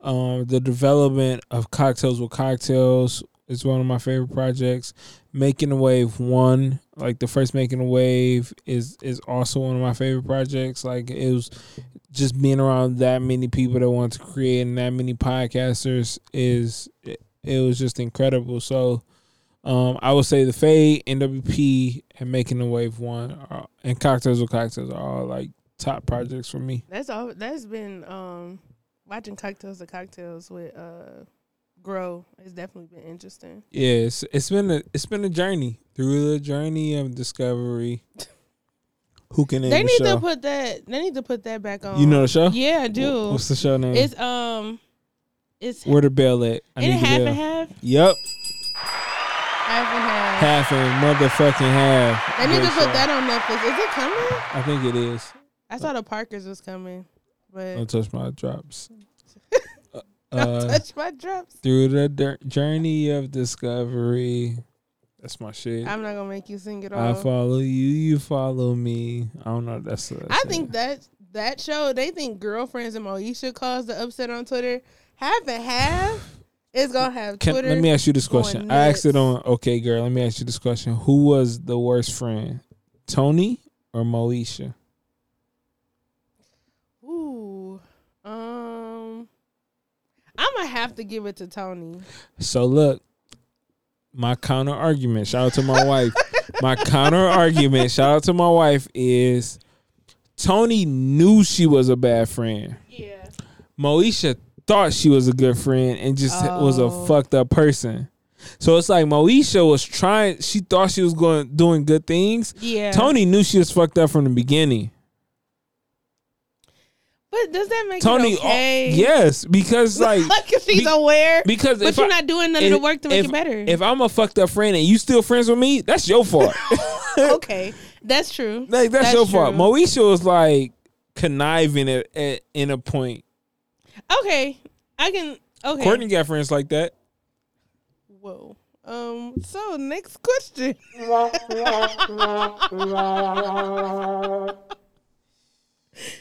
Um, the development of cocktails with cocktails is one of my favorite projects. Making a Wave one, like the first Making a Wave, is is also one of my favorite projects. Like it was just being around that many people that want to create and that many podcasters is it, it was just incredible. So um, I would say the Fade, NWP, and Making the Wave one, are, and Cocktails with Cocktails are all like top projects for me. that's all. That's been um watching cocktails to cocktails with uh grow. It's definitely been interesting. Yeah, it's, it's been a it's been a journey through the journey of discovery. Who can They the need show? to put that. They need to put that back on. you know the show? Yeah, I do. What's the show name? It's um, it's Where the bell at? I in need the half and half, Yep, half and half. half and motherfucking half. They need to put that on Netflix. Is it coming? I think it is. I saw the Parkers was coming, but Don't touch my drops. <laughs> don't Uh, touch my drops. through the dir- journey of discovery. That's my shit. I'm not gonna make you sing it all. I follow you, you follow me. I don't know. That's. that's I it. think that that show. They think girlfriends and Moesha caused the upset on Twitter. Half and half is gonna have Can, Twitter. let me ask you this question. I asked it on. Okay, girl. Let me ask you this question. Who was the worst friend, Toni or Moesha? Ooh, um, I'm gonna have to give it to Toni. So look, my counter argument. Shout out to my wife. My counter argument. Shout out to my wife is Toni knew she was a bad friend. Yeah, Moesha thought she was a good friend and just was a Oh. fucked up person. So it's like Moesha was trying. She thought she was going doing good things. Yeah. Toni knew she was fucked up from the beginning. But does that make Toni, okay? yes, because <laughs> like like if she's be- aware. because But if you're I, not doing none of the work to make if, it better. If I'm a fucked up friend and you still friends with me, that's your fault. <laughs> okay, that's true. like that's, That's your fault. Moesha was like conniving at, at in a point. Okay, I can. Okay. Courtney got friends like that. Whoa. Um. So next question. <laughs>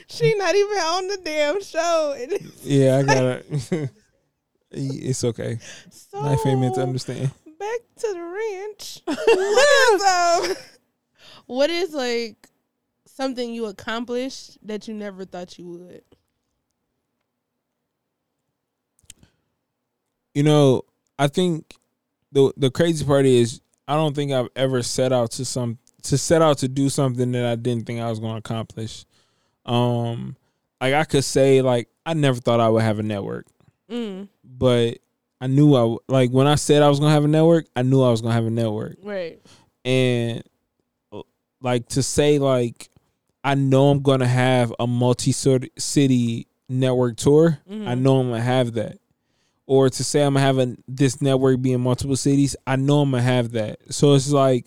she not even on the damn show. <laughs> Yeah, I got it. <laughs> it's okay. so Life ain't meant to understand. back to the ranch. what is um, what is like something you accomplished that you never thought you would? You know, I think the the crazy part is I don't think I've ever set out to some to set out to do something that I didn't think I was going to accomplish. Um, like I could say like I never thought I would have a network, Mm, but I knew I like when I said I was going to have a network, I knew I was going to have a network. right. and uh, like to say like I know I'm gonna have a multi city network tour. I Mhm. know I'm gonna have that. Or to say I'm gonna have this network be in multiple cities, I know I'm gonna have that. So it's like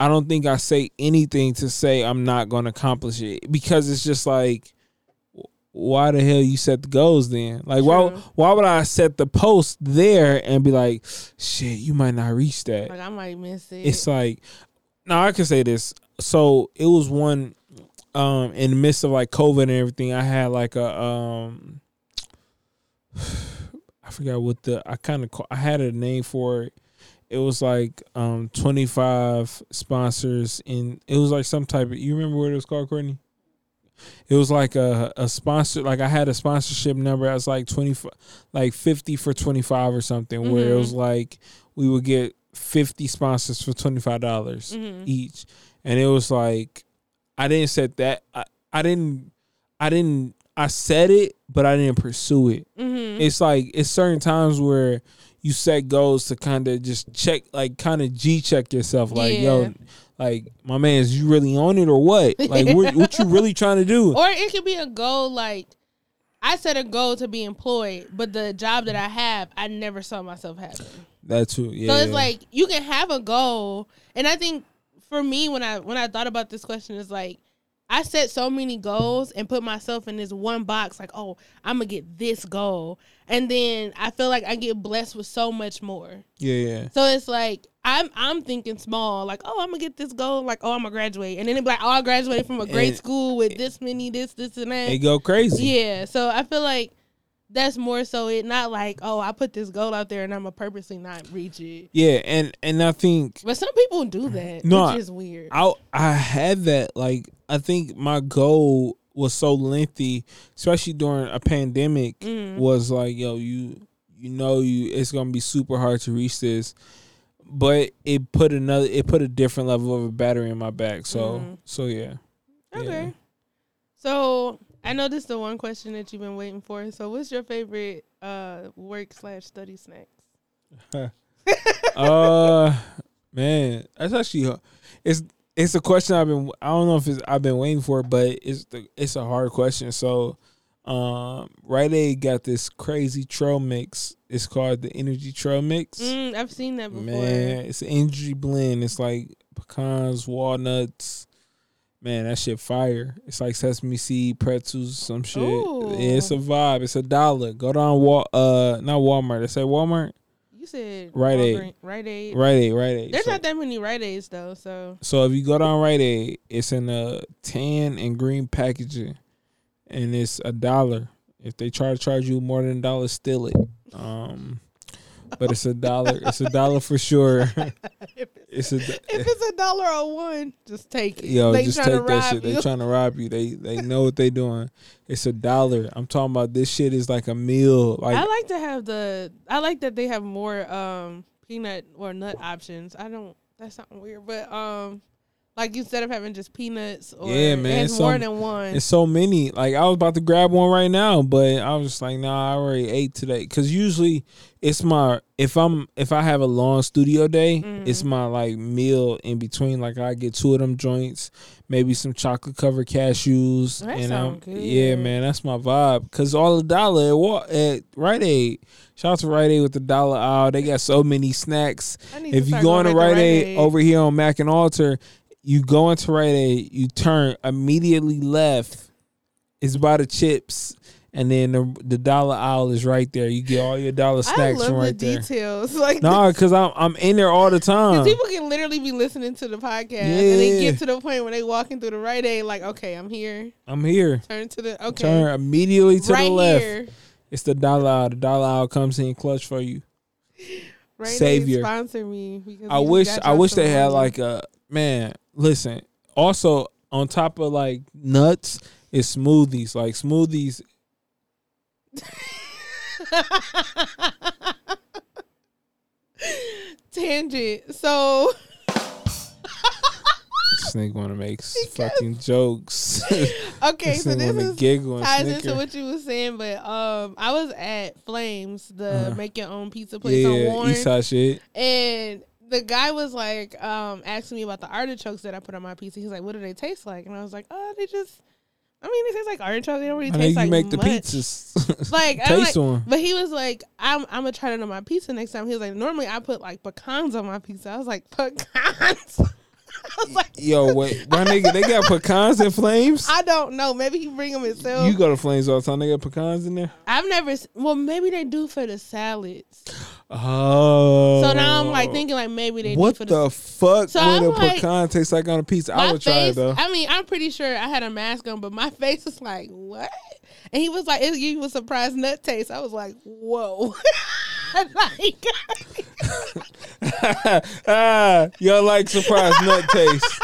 I don't think I say anything to say I'm not gonna accomplish it because it's just like why the hell you set the goals then? Like why why would I set the post there and be like, shit, you might not reach that. Like I might miss it. It's like now I can say this. So it was one um in the midst of like COVID and everything, I had like a um I forgot what the I kind of I had a name for it. It was like um 25 sponsors in it was like some type of you remember what it was called, Courtney? It was like a a sponsor like I had a sponsorship number I was like 25 like 50 for 25 or something where it was like we would get 50 sponsors for $25 Mhm. each and it was like i didn't set that I, I didn't i didn't i said it but i didn't pursue it Mhm. it's like it's certain times where you set goals to kind of just check like kind of g check yourself like Yeah. yo like my man is you really on it or what like what, what you really <laughs> trying to do Or it could be a goal like I set a goal to be employed, but the job that I have, I never saw myself having. that too yeah So it's like you can have a goal, and I think for me when I when I thought about this question, is like I set so many goals and put myself in this one box, like oh I'm gonna get this goal, and then I feel like I get blessed with so much more. yeah yeah So it's like I'm I'm thinking small, like oh I'm gonna get this goal, like oh I'm gonna graduate, and then it be like oh I graduated from a great And- school with this many this this and that. they go crazy Yeah, so I feel like that's more so it not like oh I put this goal out there and I'm gonna purposely not reach it. yeah and and i think But some people do that, No, which is weird. I I had that like I think my goal was so lengthy, especially during a pandemic, Mm. was like yo you you know you it's gonna be super hard to reach this, but it put another it put a different level of a battery in my back. So Mm. so yeah. okay, Yeah. So I know this is the one question that you've been waiting for. So what's your favorite uh work slash study snacks? <laughs> uh man, that's actually it's it's a question I've been I don't know if it's I've been waiting for, but it's the it's a hard question. So um Rite Aid got this crazy trail mix. It's called the Energy Trail Mix. Mm, I've seen that before. Man, it's an energy blend. It's like pecans, walnuts. Man, that shit fire. It's like sesame seed, pretzels, some shit. Ooh. Yeah, it's a vibe. It's a dollar. Go down Wal uh not Walmart. They say Walmart? You said Rite Aid. Walgreens- Rite Aid. Rite Aid, Rite Aid. There's So- not that many Rite Aids though, so So if you go down Rite Aid, it's in a tan and green packaging, and it's a dollar. If they try to charge you more than a dollar, steal it. Um, but it's a dollar. It's a dollar for sure. if it's <laughs> it's, a if it's a dollar or one, just take it. yo. They just take that rob shit. They trying to rob you. They they know what they doing. It's a dollar. I'm talking about this shit is like a meal. Like I like to have the. I like that they have more um peanut or nut options. I don't. That's something weird, but um, Like instead of having just peanuts or Yeah, man, it's more some- than one. It's so many. Like I was about to grab one right now, but I was just like, nah, I already ate today. Cause usually it's my if I'm if I have a long studio day, it's Mm-hmm. my like meal in between. Like I get two of them joints, maybe some chocolate covered cashews, That and sound um, yeah, man, that's my vibe. Cause all the dollar at, Wa- at Rite Aid. Shout out to Rite Aid with the dollar aisle. They got so many snacks. I need If to you go going into back Rite to Aid over here on Mack and Alter, you go into Rite Aid, you turn immediately left. It's by the chips, and then the, the dollar aisle is right there. You get all your dollar I snacks love from the right there. details. <laughs> Like No, because I'm I'm in there all the time. people can literally be listening to the podcast and they get to the point when they walking through the right aid, like, okay, I'm here. I'm here. Turn to the okay. Turn immediately to right the left. here. It's the dollar aisle. The dollar aisle comes in clutch for you. Right Savior. Sponsor me I wish I wish they had like a man. Listen, also on top of like nuts is smoothies. Like smoothies. tangent. So <laughs> This nigga want to make <laughs> fucking jokes. <laughs> okay, this so this is giggle ties snicker. into what you were saying, but um, I was at Flames, the Uh-huh. make your own pizza place on Warren, shit. and the guy was like, um, asking me about the artichokes that I put on my pizza. He's like, "What do they taste like?" And I was like, "Oh, they just." I mean, they taste like artichoke. They don't really I taste like you make the pizzas. <laughs> Like, I'm taste like- one. But he was like, I'm, I'm gonna try that on my pizza next time. He was like, normally I put like pecans on my pizza. I was like, pecans. <laughs> <laughs> I was like, Yo, wait, my nigga, they got pecans and flames. I don't know. Maybe he bring them himself. You go to flames all the time. They got pecans in there. I've never. Well, maybe they do for the salads. Oh, So now I'm like thinking like maybe they what do for the. the fuck So would I'm a like- pecan taste like on a pizza? I would try it face, though. I mean, I'm pretty sure I had a mask on, but my <laughs> face was like, what? And he was like, it you a surprise nut taste. I was like, whoa. <laughs> like, <laughs> ah, y'all like surprise nut taste.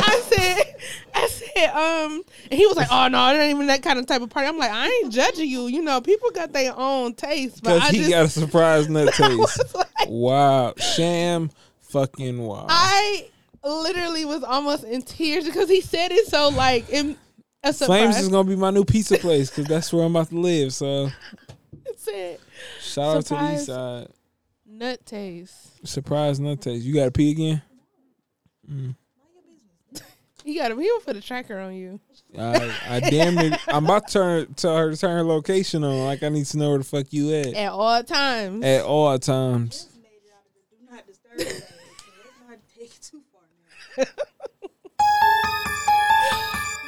I said, I said, um, and he was like, oh no, it ain't even that kind of type of party. I'm like, I ain't judging you. You know, people got their own taste, but Because I he just, got a surprise nut <laughs> taste. like, Wow. Sham fucking wow. I literally was almost in tears because he said it so like in a surprise. Flames is gonna be my new pizza place because that's where I'm about to live. So said shout out to the east side. nut taste. Surprise nut taste. You got to pee again? Mm. He got him. He would put a tracker on you. I, I damn it. I'm about to turn tell her to turn her location on. Like I need to know where the fuck you at at all times. at all times.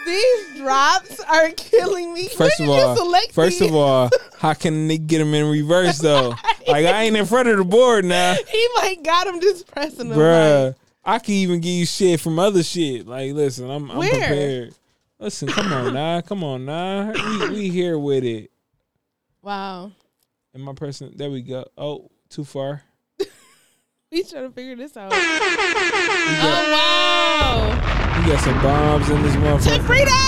These drops are killing me. First of all, first these? of all, how can they get them in reverse though? <laughs> Like I ain't in front of the board now, he like got him just pressing them. bruh. Like, I can even give you shit from other shit. Like, listen, I'm, I'm prepared. Listen, come on now, come on now. We, we here with it. wow. And my person, there we go. Oh, too far. <laughs> We trying to figure this out. Oh wow. We got some bombs in this To motherfucker. freedom. <laughs>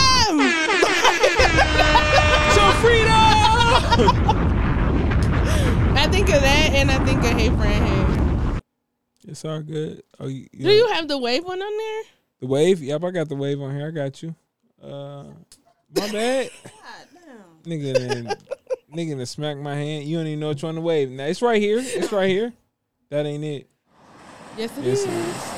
To freedom! <laughs> I think of that, and I think of Hey Friend Hey. it's all good. Oh, you, Do you have the wave one on there? the wave? Yep, I got the wave on here. I got you. Uh, my <laughs> bad. Nigga, then, nigga, done smack my hand. You don't even know which one to wave. Now it's right here. It's right here. That ain't it. Yes, it Yes, is. it is.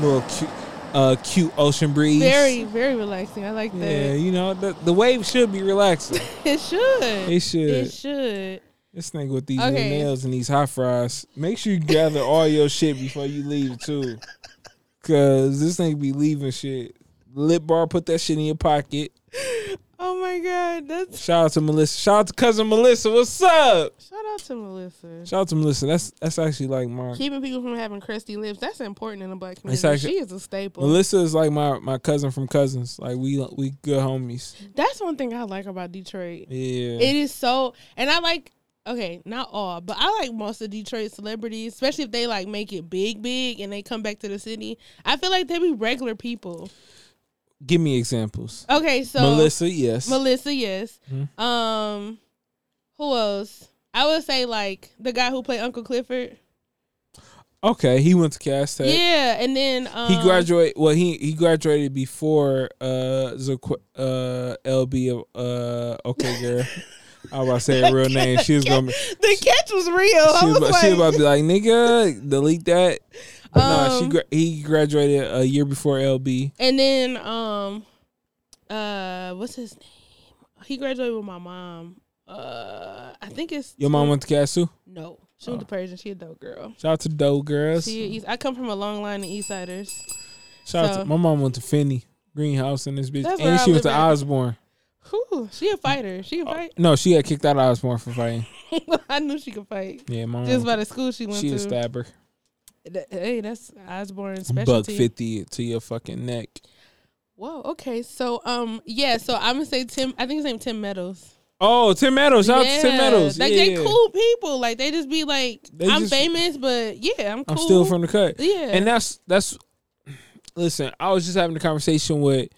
Little cute, uh, cute ocean breeze. Very, very relaxing. I like that. Yeah, you know the the wave should be relaxing. <laughs> It should. It should. It should. This thing with these Okay. nails and these hot fries. Make sure you gather all your shit before you leave too. Cause this thing be leaving shit. Lip bar, put that shit in your pocket. <laughs> Oh my god, that's Shout out to Melissa. Shout out to cousin Melissa. What's up? shout out to Melissa. Shout out to Melissa. That's that's actually like my Keeping people from having crusty lips. That's important in the black community. Actually- she is a staple. Melissa is like my my cousin from cousins. Like we we good homies. That's one thing I like about Detroit. Yeah. It is so, and I like. Okay, not all, but I like most of Detroit celebrities, especially if they like make it big, big, and they come back to the city. I feel like they be regular people. Give me examples. Okay, so Melissa, yes. Melissa, yes. Mhm. Um, who else? I would say like the guy who played Uncle Clifford. Okay, he went to Cass Tech. Yeah, and then um, He graduated. Well, he he graduated before uh Zaque- uh LB. Uh, okay, girl. <laughs> I was about to say her real name. She was gonna. She The catch was real. I was, was, about, like, she was about to be like, nigga, delete that. <laughs> But no, she Um, gra- he graduated a year before LB. and then um, uh, what's his name? He graduated with my mom. Uh, I think it's Your mom went to too. No, she went to Pershing. She a dope girl. Shout out to Doe girls. She I come from a long line of East Siders. Shout out to my mom went to Finney Greenhouse in this bitch, That's and I she went live to. Osborn. Whew, she a fighter. She can fight. No, she got kicked out of Osborn for fighting. <laughs> I knew she could fight. Yeah, my Just by the school she went She a stabber. Th- Hey, that's Osborn Buck specialty. fifty to your fucking neck. Whoa. Okay. So um yeah. So I'm gonna say Tim. I think his name Tim Meadows. Oh, Tim Meadows. Shout out to Tim Meadows. Like yeah, they yeah. cool people. Like they just be like, They I'm just- famous, but yeah, I'm cool. I'm still from the cut. Yeah. And that's that's listen, I was just having a conversation with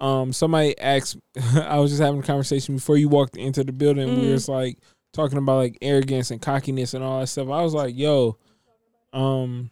um somebody asked <laughs> I was just having a conversation before you walked into the building. We Mhm. was like talking about like arrogance and cockiness and all that stuff. I was like, yo, um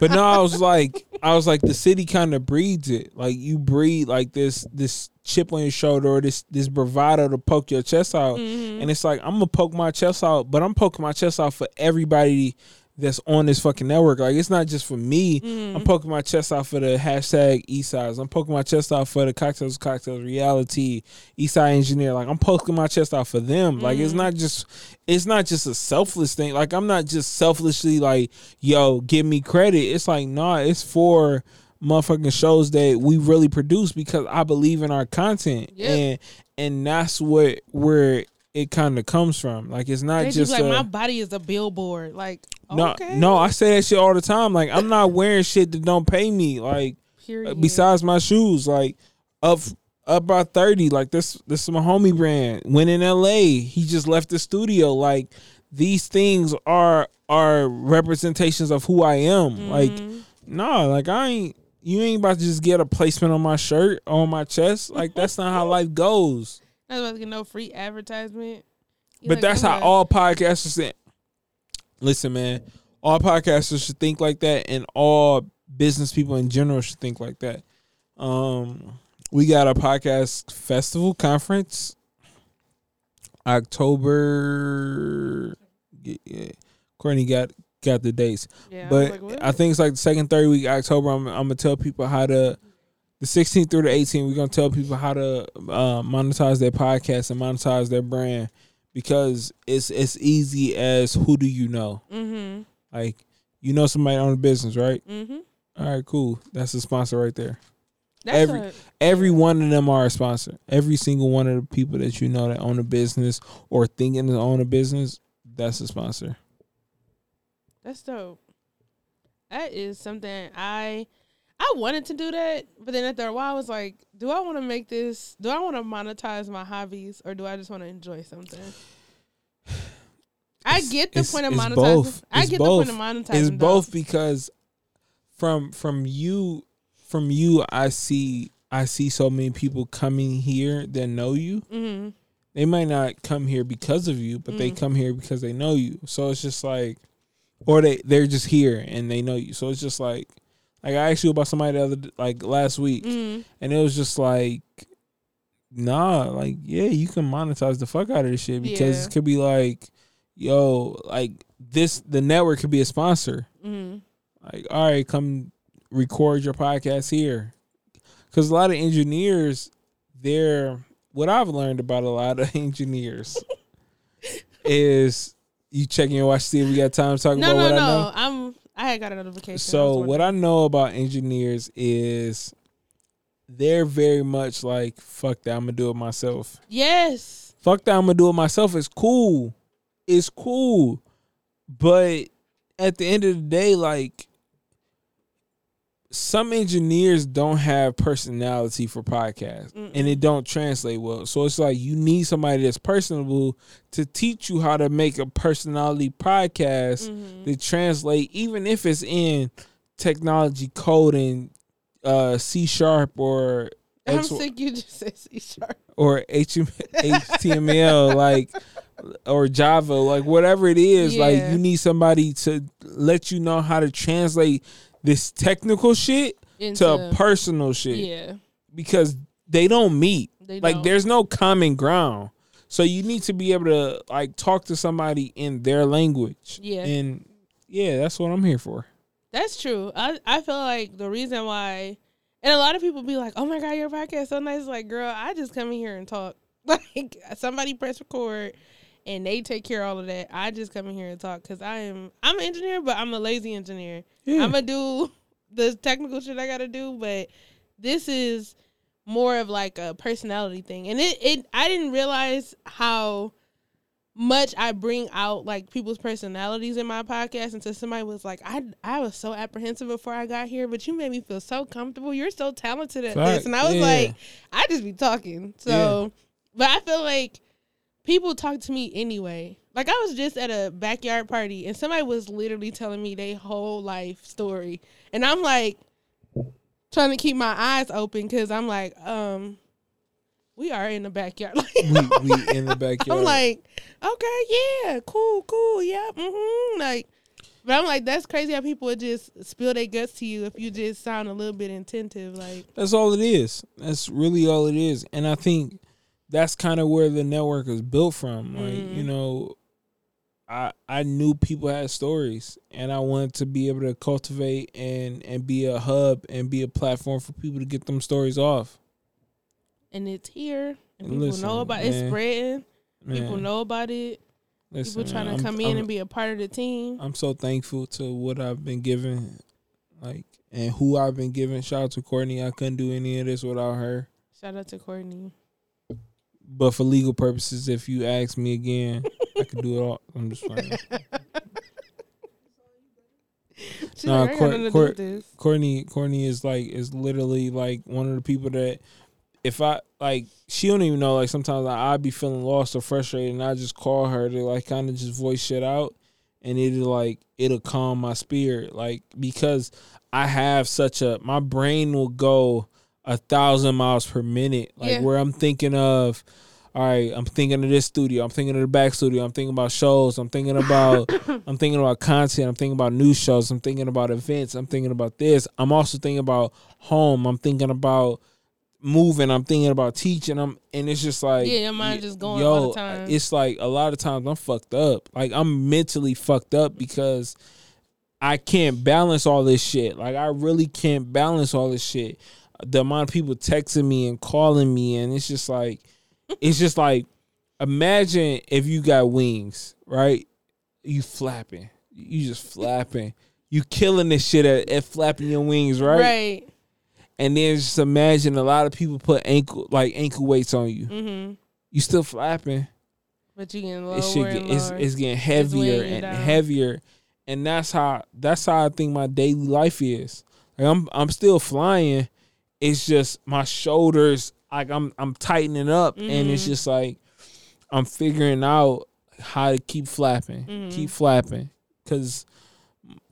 but no, I was like, I was like, the city kind of breeds it. Like you breed like this, this chip on your shoulder or this, this bravado to poke your chest out. Mhm. And it's like I'm gonna poke my chest out, but I'm poking my chest out for everybody that's on this fucking network. Like it's not just for me. Mhm. I'm poking my chest out for the hashtag Eastsides. I'm poking my chest out for the cocktails cocktails reality Eastside engineer. Like I'm poking my chest out for them. Like it's not just it's not just a selfless thing. Like I'm not just selfishly like yo give me credit. It's like nah. It's for motherfucking shows that we really produce because I believe in our content Yep. and and that's what where it kind of comes from. Like it's not They just just like a- my body is a billboard. Like no, okay. no, I say that shit all the time. Like I'm not wearing shit that don't pay me. Like Period. besides my shoes, like up up by thirty. Like this, this is my homie brand. Went in L.A. He just left the studio. Like these things are are representations of who I am. Like Mhm. no, like I ain't. You ain't about to just get a placement on my shirt on my chest. Like that's not how life goes. I was about to get no free advertisement. You But like, that's I'm how all podcasters think. Listen, man, all podcasters should think like that, and all business people in general should think like that. Um, we got a podcast festival conference, October. Yeah, Courtney got got the dates, Yeah, I but like. I think it's like the second, third week of October. I'm, I'm gonna tell people how to. The 16th through the 18th, we're gonna tell people how to uh, monetize their podcast and monetize their brand because it's it's easy as who do you know? Mm-hmm. Like you know somebody on a business, right? Mm-hmm. All right, cool. That's a sponsor right there. That's Every- a, Every one of them are a sponsor. Every single one of the people that you know that own a business or thinking to own a business, that's a sponsor. that's dope. That is something I I wanted to do that, but then after a while I was like, do I want to make this? Do I want to monetize my hobbies, or do I just want to enjoy something? I get the it's- point of monetizing. both. I It's get both. the point of monetizing. It's though. both because from from you from you I see I see so many people coming here that know you. Mm-hmm. They might not come here because of you, but they Mm. come here because they know you. So it's just like or they they're just here and they know you. So it's just like like I asked you about somebody the other like last week Mm-hmm. and it was just like nah, like yeah, you can monetize the fuck out of this shit because Yeah. it could be like yo, like this the network could be a sponsor. Mm-hmm. Like, all right, come record your podcast here. Because a lot of engineers, they're what I've learned about a lot of <laughs> engineers <laughs> is you checking your watch to see if we got time to talk No, about no, what I no. know. I'm. I got a notification. So wondering. what I know about engineers is they're very much like fuck that I'm gonna do it myself. Yes. Fuck that I'm gonna do it myself. It's cool. It's cool. But at the end of the day, like some engineers don't have personality for podcasts and Mm-mm. it don't translate well. So it's like you need somebody that's personable to teach you how to make a personality podcast Mhm. to translate, even if it's in technology coding, uh, C sharp or I'm X- sick. You just said C sharp. or HTML. <laughs> like or Java, like whatever it is, like you need somebody to let you know how to translate this technical shit to personal shit yeah, because they don't meet. They like don't. there's no common ground. So you need to be able to like talk to somebody in their language. Yeah. And yeah, that's what I'm here for. that's true. I I feel like the reason why, and a lot of people be like, "Oh my god, your podcast is so nice." Like, girl, I just come in here and talk. <laughs> Like somebody press record. And they take care of all of that. I just come in here and talk because I am I'm an engineer, but I'm a lazy engineer. Yeah. I'm gonna do the technical shit I gotta do, but this is more of like a personality thing. And it, it I didn't realize how much I bring out like people's personalities in my podcast until somebody was like, I I was so apprehensive before I got here, but you made me feel so comfortable. You're so talented at Fact, this. And I was yeah. like, I just be talking. So but I feel like people talk to me anyway. Like I was just at a backyard party and somebody was literally telling me their whole life story. And I'm like trying to keep my eyes open because I'm like, um, we are in the backyard. Like, <laughs> we, we in the backyard. I'm like, okay, yeah, cool, cool, yeah, mm-hmm. Like, but I'm like, that's crazy how people would just spill their guts to you if you just sound a little bit attentive. Like, That's all it is. That's really all it is. And I think that's kind of where the network is built from. Like, Mhm. you know, I I knew people had stories and I wanted to be able to cultivate and and be a hub and be a platform for people to get them stories off. and it's here, and people Listen, know about it. It's man. spreading. People know about it. listen, People trying man, to I'm- come in I'm- and be a part of the team. I'm so thankful to what I've been given, like, and who I've been given. Shout out to Courtney. I couldn't do any of this without her. Shout out to Courtney. But for legal purposes, if you ask me again, I could do it all. I'm just playing. <laughs> She's Nah, like, I got Court- nothing to do Court- with this. Courtney, Courtney is like is literally like one of the people that if I like she don't even know like sometimes like, I'd be feeling lost or frustrated and I just call her to like kind of just voice shit out and it'll like it'll calm my spirit like because I have such a my brain will go a thousand miles per minute like Yeah. where I'm thinking of all right, I'm thinking of this studio. I'm thinking of the back studio. I'm thinking about shows. I'm thinking about I'm thinking about content. I'm thinking about new shows. I'm thinking about events. I'm thinking about this. I'm also thinking about home. I'm thinking about moving. I'm thinking about teaching. I'm and it's just like Yeah, your mind just going yo, all the time. It's like a lot of times I'm fucked up. Like I'm mentally fucked up because I can't balance all this shit. Like I really can't balance all this shit. The amount of people texting me and calling me and it's just like it's just like imagine if you got wings, right? You flapping. You just flapping. You killing this shit at, at flapping your wings, right? Right. And then just imagine a lot of people put ankle like ankle weights on you. Mm-hmm. You still flapping. But you getting lower It should get, it's, it's getting heavier you and down. heavier, and that's how that's how I think my daily life is. Like I'm I'm still flying. It's just my shoulders like I'm I'm tightening up, and it's Mhm. just like I'm figuring out how to keep flapping, Mhm. keep flapping, because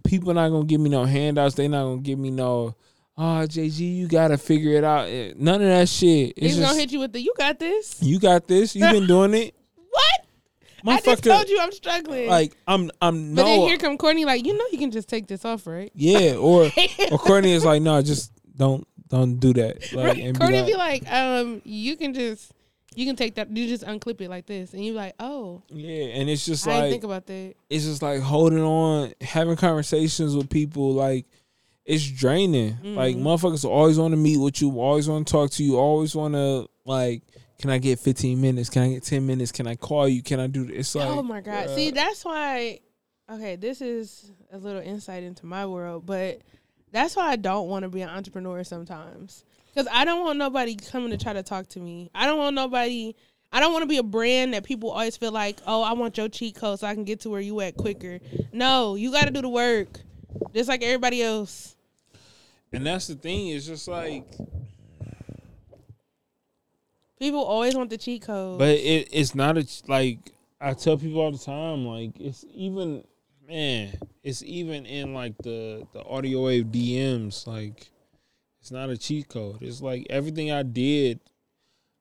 people not gonna give me no handouts. They not gonna give me no. Oh, JG, you gotta figure it out. Eh, None of that shit. It's He's just, gonna hit you with the you got this. you got this. You've been doing it. <laughs> What? I just told you I'm struggling. like I'm I'm but no then here come Courtney, like, you know you can just take this off, right? yeah or <laughs> or Courtney is like no just don't don't do that <laughs> like right. and Courtney be be like, like, um, you can just you can take that you just unclip it like this and you're like, Oh, yeah and it's just I like think about that. it's just like holding on having conversations with people like it's draining like Mhm. motherfuckers always want to meet with you always want to talk to you always want to like can I get 15 minutes can I get 10 minutes can I call you can I do this it's like oh my god. bruh. See, that's why okay, this is a little insight into my world, but that's why I don't want to be an entrepreneur sometimes. Cuz I don't want nobody coming to try to talk to me. I don't want nobody I don't want to be a brand that people always feel like, "Oh, I want your cheat code so I can get to where you at quicker." No, you got to do the work. Just like everybody else. and that's the thing it's just like People always want the cheat code. But it, it's not a like I tell people all the time. Like it's even man, it's even in like the the audio wave DMs. Like it's not a cheat code. It's like everything I did,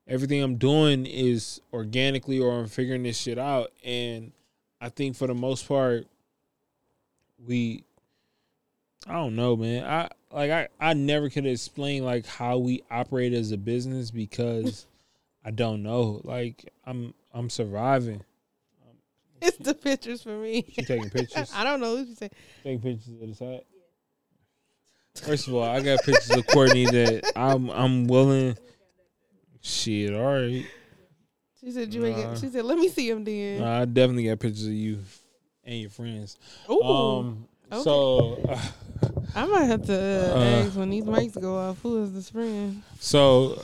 everything I'm doing is organically or I'm figuring this shit out. And I think for the most part, we I don't know, man. I like I, I never could explain like how we operate as a business because <laughs> I don't know. Like I'm I'm surviving. <laughs> It's the pictures for me. She taking pictures. <laughs> I don't know what you say. Taking pictures of the side. First of all, I got pictures of Courtney that I'm I'm willing. Shit, all right. She said you ain't Nah. She said, "Let me see them then." Nah, I definitely got pictures of you and your friends. Ooh, Um, okay. so I might have to uh, <laughs> uh, ask when these mics go off. Who is this friend? So,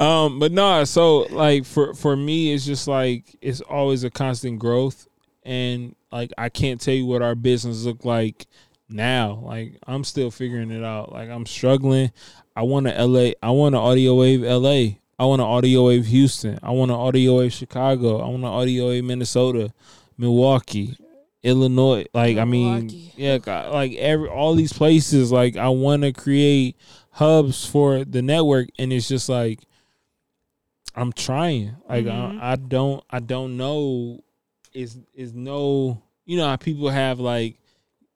um, but no, so like for for me, it's just like it's always a constant growth, and like I can't tell you what our business look like now. Like I'm still figuring it out. Like I'm struggling. I want to LA. I want to audio wave LA. I want to audio wave Houston. I want to audio wave Chicago. I want to audio wave Minnesota, Milwaukee, Illinois. Like I mean, yeah, like every all these places. Like I want to create hubs for the network, and it's just like I'm trying. Like Mhm. I, I don't I don't know. Is is no you know how people have like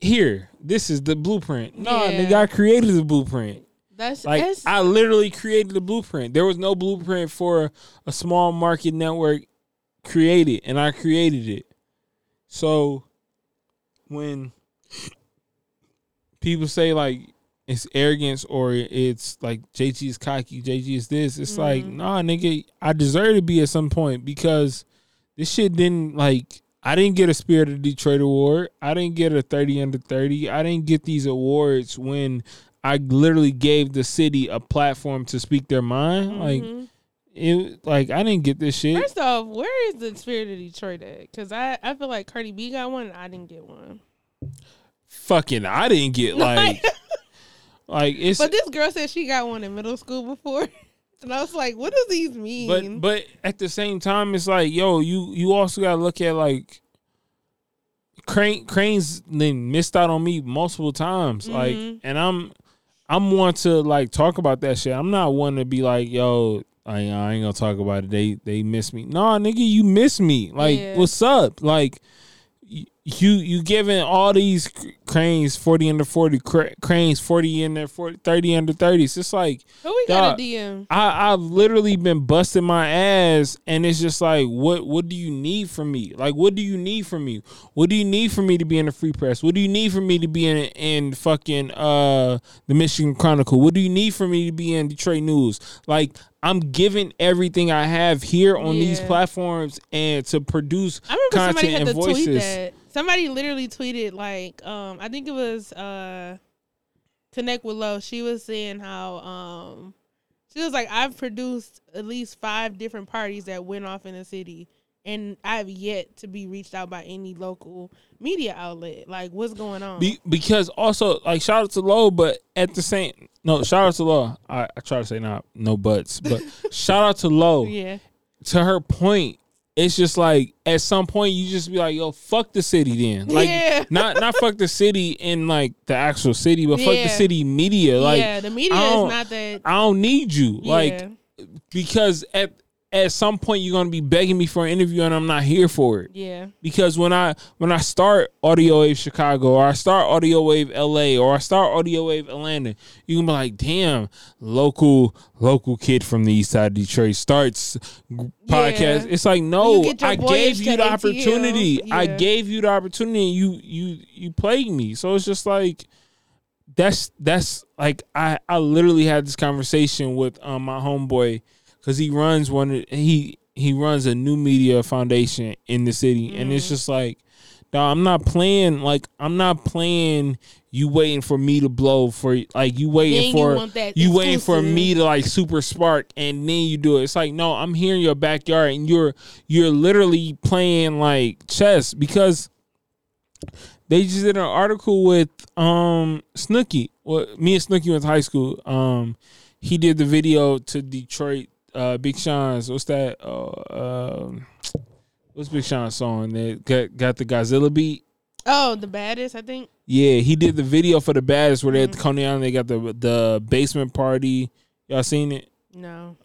here this is the blueprint. No, Yeah. nigga, I created the blueprint. That's Like it's, I literally created the blueprint. There was no blueprint for a small market network created, and I created it. So when people say like it's arrogance or it's like JG is cocky, JG is this, it's like Mhm. nah, nigga, I deserve to be at some point because this shit didn't like. I didn't get a Spirit of Detroit award. I didn't get a 30 under 30. I didn't get these awards when I literally gave the city a platform to speak their mind. Like Mhm. it, like I didn't get this shit. First off, where is the spirit of Detroit at? Because I, I feel like Cardi B got one. and I didn't get one. Fucking, I didn't get <laughs> like, like it's. but this girl said she got one in middle school before, <laughs> and I was like, "What does these mean?" But but at the same time, it's like yo, you you also gotta look at like. Crain Crain's then missed out on me multiple times, like, Mhm. and I'm, I'm one to like talk about that shit. I'm not one to be like, yo, I, I ain't gonna talk about it. They they miss me. Nah, nigga, you miss me. Like, Yeah. what's up? Like, y- you you giving all these Crain's forty under forty cra- Crain's forty in there 40, 30 under thirties. It's like who we got dog, a DM? I, I've literally been busting my ass, and it's just like, what what do you need from me? Like, what do you need from me? What do you need for me to be in the free press? What do you need for me to be in in fucking uh the Michigan Chronicle? What do you need for me to be in Detroit News? Like, I'm giving everything I have here on these platforms and to produce I remember somebody content had and to tweet voices. that. Somebody literally tweeted like, um, I think it was uh, Connect with Low. She was saying how um, she was like, I've produced at least five different parties that went off in the city, and I've yet to be reached out by any local media outlet. Like, what's going on? Be, because also like shout out to Low, but at the same no shout out to Low. I, I try to say not no buts, but <laughs> shout out to Low. yeah, To her point, it's just like at some point you just be like, yo, fuck the city then. <laughs> Like Yeah. not not fuck the city in like the actual city, but fuck the city media. Like yeah. The media is don't- that. I don't need you. Like because at at some point you're gonna be begging me for an interview and I'm not here for it. yeah, because when I when I start Audio Wave Chicago or I start Audio Wave LA or I start Audio Wave Atlanta, you can be like, damn, local local kid from the east side of Detroit starts g- podcast. Yeah. It's like, no, I gave you the opportunity. I Yeah. gave you the opportunity and you you you played me. So it's just like that's that's like I I literally had this conversation with um my homeboy because he runs one he he runs a new media foundation in the city and it's Mhm. just like dawg, I'm not playing like I'm not playing you waiting for me to blow for like you waiting Then you for want you waiting for me to like super spark and then you do it. It's like no, I'm here in your backyard and you're you're literally playing like chess because they just did an article with um Snooki. Well, me and Snooki went to high school. Um, he did the video to Detroit. Uh, Big Sean's. What's that? Uh, um, what's Big Sean's song that got got the Godzilla beat? Oh, the baddest, I think. Yeah, he did the video for the baddest where they're at the Mhm. Coney Island. They got the the basement party. Y'all seen it? No,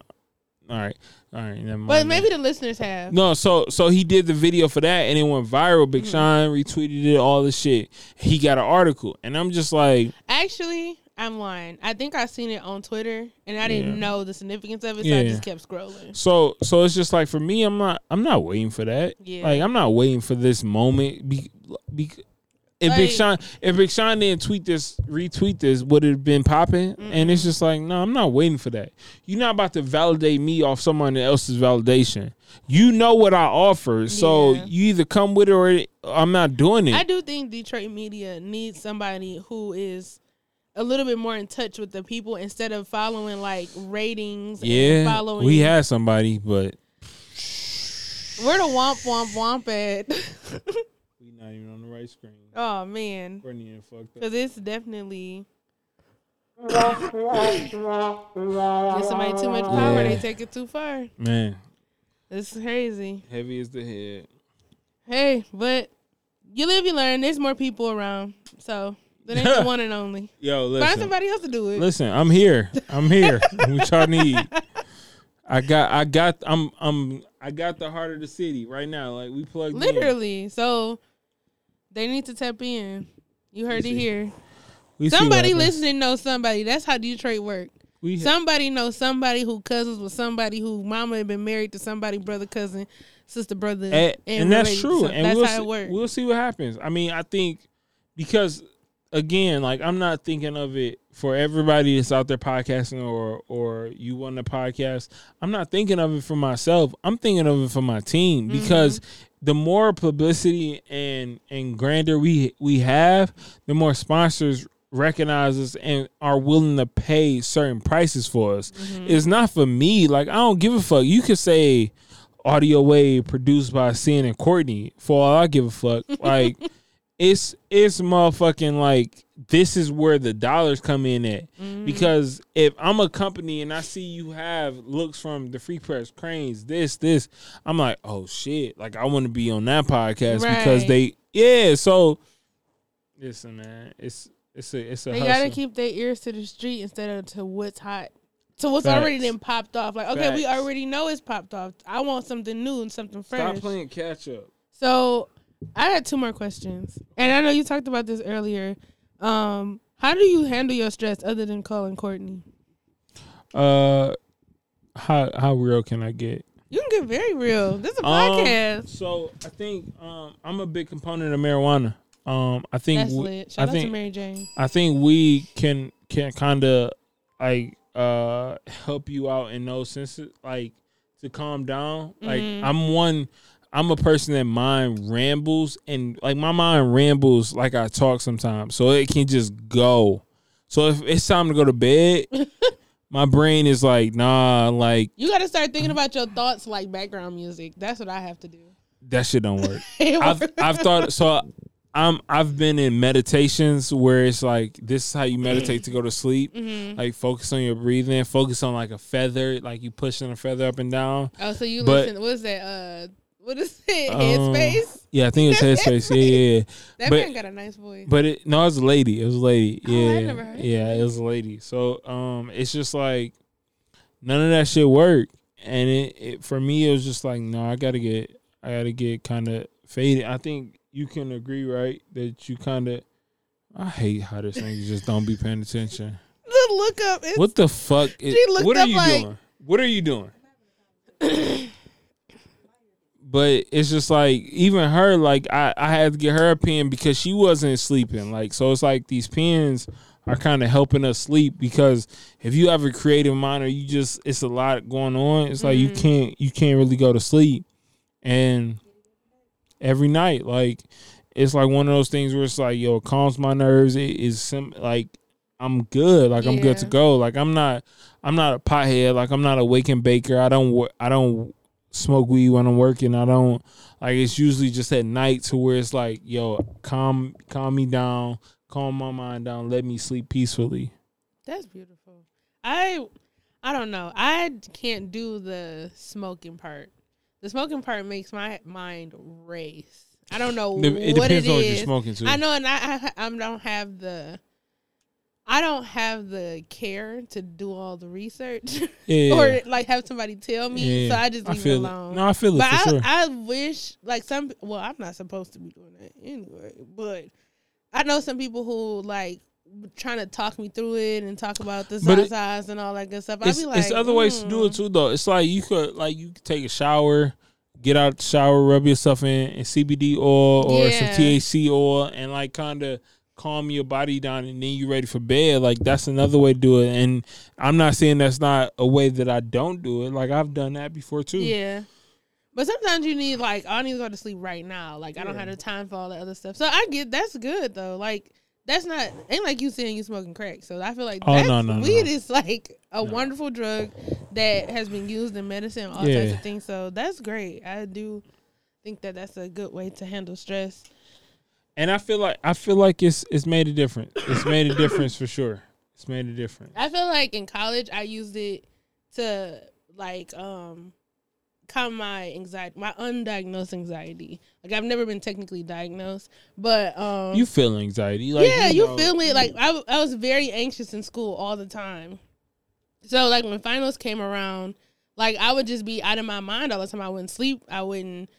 All right, all right. Never mind. but maybe the listeners have. No, so so he did the video for that and it went viral. Big Mm-hmm. Sean retweeted it, all the shit. He got an article, and I'm just like, Actually, I'm lying. I think I seen it on Twitter, and I didn't Yeah. know the significance of it, so I just kept scrolling. so so it's just like for me, I'm not I'm not waiting for that. Yeah. Like I'm not waiting for this moment. Be, be, if Big Like- Sean if Big Sean didn't tweet this, retweet this, would it have been popping? And it's just like, no, I'm not waiting for that. You're not about to validate me off someone else's validation. You know what I offer, so Yeah. you either come with it or I'm not doing it. I do think Detroit media needs somebody who is a little bit more in touch with the people instead of following like ratings. and Yeah, following. we had somebody, but Where the womp womp womp at? <laughs> we not even on the right screen. oh man, Courtney and fucked up. because it's definitely. Get somebody too much power, Yeah. they take it too far. Man, It's crazy. heavy as the head. Hey, but you live, you learn. There's more people around, so that ain't the <laughs> one and only. Yo, Find somebody else to do it. listen. I'm here. I'm here. <laughs> what y'all need? I got. I got. I'm. I'm. I got the heart of the city right now. Like we plugged in. Literally. So they need to tap in. You heard We it see. here. We Somebody listening knows somebody. That's how Detroit work. We Somebody knows somebody who cousins with somebody who mama had been married to somebody brother cousin sister brother and, and that's related. true. So and that's we'll how see, it works. We'll see what happens. I mean, I think because again, like I'm not thinking of it for everybody that's out there podcasting or or you want a podcast. I'm not thinking of it for myself. I'm thinking of it for my team Mm-hmm. because the more publicity and and grander we we have, the more sponsors recognize us and are willing to pay certain prices for us. Mm-hmm. It's not for me. Like I don't give a fuck. You could say audio wave produced by Sin and Courtney for all I give a fuck. Like <laughs> it's it's motherfucking like this is where the dollars come in at. Mm-hmm. Because if I'm a company and I see you have looks from the Free Press Crain's, this, this, I'm like, oh shit. Like I want to be on that podcast because they yeah, so listen man, it's it's a it's a They hustle. gotta keep their ears to the street instead of to what's hot. To what's Facts. already then popped off. Like, okay, we already know it's popped off. I want something new and something fresh. Stop playing catch up. So I had two more questions. And I know you talked about this earlier. Um, how do you handle your stress other than calling Courtney? Uh, how how real can I get? You can get very real. This is a Um, podcast. So I think um I'm a big component of marijuana. Um, I think That's we-. I out think to Mary Jane. I think we can can kind of like uh help you out in those senses, like to calm down. Like Mhm. I'm one. I'm a person that mind rambles and like my mind rambles like I talk sometimes, so it can just go. So if it's time to go to bed, <laughs> my brain is like, nah, like You got to start thinking about your thoughts like background music. That's what I have to do. that shit don't work. <laughs> I've I've thought so. I'm I've been in meditations where it's like this is how you meditate to go to sleep. Mm-hmm. Like focus on your breathing, focus on like a feather, like you pushing a feather up and down. oh, so you but- listen. What is that? Uh, what is it? Um, Headspace. Yeah, I think it's headspace. Yeah, yeah, yeah. <laughs> That but- man got a nice voice. But it no, it was a lady. It was a lady. Oh, Yeah, heard yeah, it was a lady. So um, it's just like none of that shit worked, and it, it for me it was just like no, I gotta get, I gotta get kind of faded. I think you can agree, right, that you kind of. I hate how this thing just don't be paying attention. <laughs> the look up. What the fuck? Is, She looked what are you like- doing? What are you doing? <coughs> but it's just like even her, like I, I had to get her a pen because she wasn't sleeping. Like so, it's like these pens are kind of helping us sleep because if you have a creative mind or you just it's a lot going on, it's like you Mhm. can't you can't really go to sleep. And every night, like it's like one of those things where it's like yo, it calms my nerves. It is some like I'm good. Like I'm good to go. Like I'm not I'm not a pothead. Like I'm not a waking baker. I don't I don't smoke weed when I'm working. I don't like it's usually just at night to where it's like, yo, calm calm me down, calm my mind down, let me sleep peacefully. That's beautiful. I I don't know. I can't do the smoking part. The smoking part makes my mind race. I don't know It, it what depends it on what is. you're smoking to. I know, and I, I I don't have the. I don't have the care to do all the research <laughs> Yeah. or like have somebody tell me. Yeah. So I just leave feel it alone. No, I feel it but I, sure. I wish like some well i'm not supposed to be doing that anyway but i know some people who like trying to talk me through it and talk about the size and all that good stuff i'd be like it's other ways to do it mm. too, though. It's like you could like you could take a shower, get out the shower, rub yourself in, and CBD oil or some THC oil, and like kind of calm your body down, and then you're ready for bed. Like that's another way to do it. And I'm not saying that's not a way that I don't do it. Like I've done that before too. yeah but sometimes you need like i need to go to sleep right now like i don't Yeah. have the time for all the other stuff so i get that's good though like that's not ain't like you saying you smoking crack so i feel like Oh, that's, no, no, no. weed is like a No. wonderful drug that has been used in medicine and all types of things so that's great i do think that that's a good way to handle stress And I feel like I feel like it's it's made a difference. It's made a difference for sure. It's made a difference. I feel like in college I used it to like um calm my anxiety, my undiagnosed anxiety. Like I've never been technically diagnosed, but um You feel anxiety, like yeah, you know, feel it. Like I, I was very anxious in school all the time. So like when finals came around, like I would just be out of my mind all the time. I wouldn't sleep. I wouldn't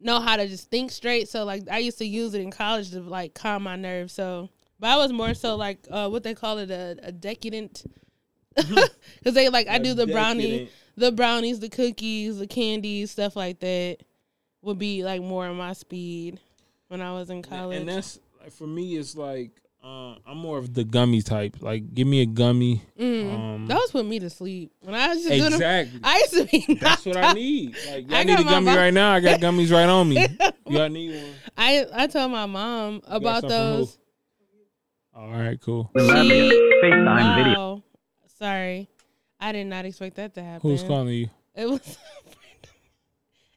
know how to just think straight. So like I used to use it in college to like calm my nerves. So, but I was more so like uh, what they call it a, a decadent. <laughs> Because they like I do the brownie, the brownies, the cookies, the candies, stuff like that. Would be like more in my speed when I was in college. And that's like for me. It's like uh, I'm more of the gummy type. Like, give me a gummy. Mm. Um, Those put me to sleep. When I was just doing them, exactly. I used to be That's what knocked I need. Like, I I need a gummy mom- right now. I got gummies right on me. <laughs> Y'all need one. I I told my mom about some from who? those. All right, cool. Elaborate She- FaceTime video. wow. Sorry, I did not expect that to happen. Who's calling you? It was. <laughs>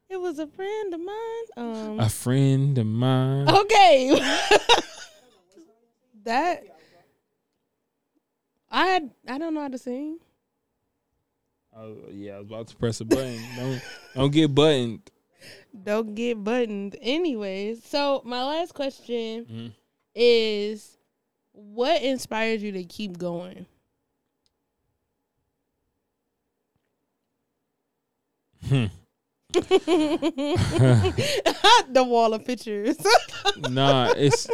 a It was a friend of mine. Um. A friend of mine. okay. <laughs> that. I had, I don't know how to sing. Oh, yeah, I was about to press a button. don't don't get buttoned. Don't get buttoned. Anyways, so my last question Mhm. is what inspires you to keep going? Hmm. <laughs> <laughs> <laughs> the wall of pictures. nah, it's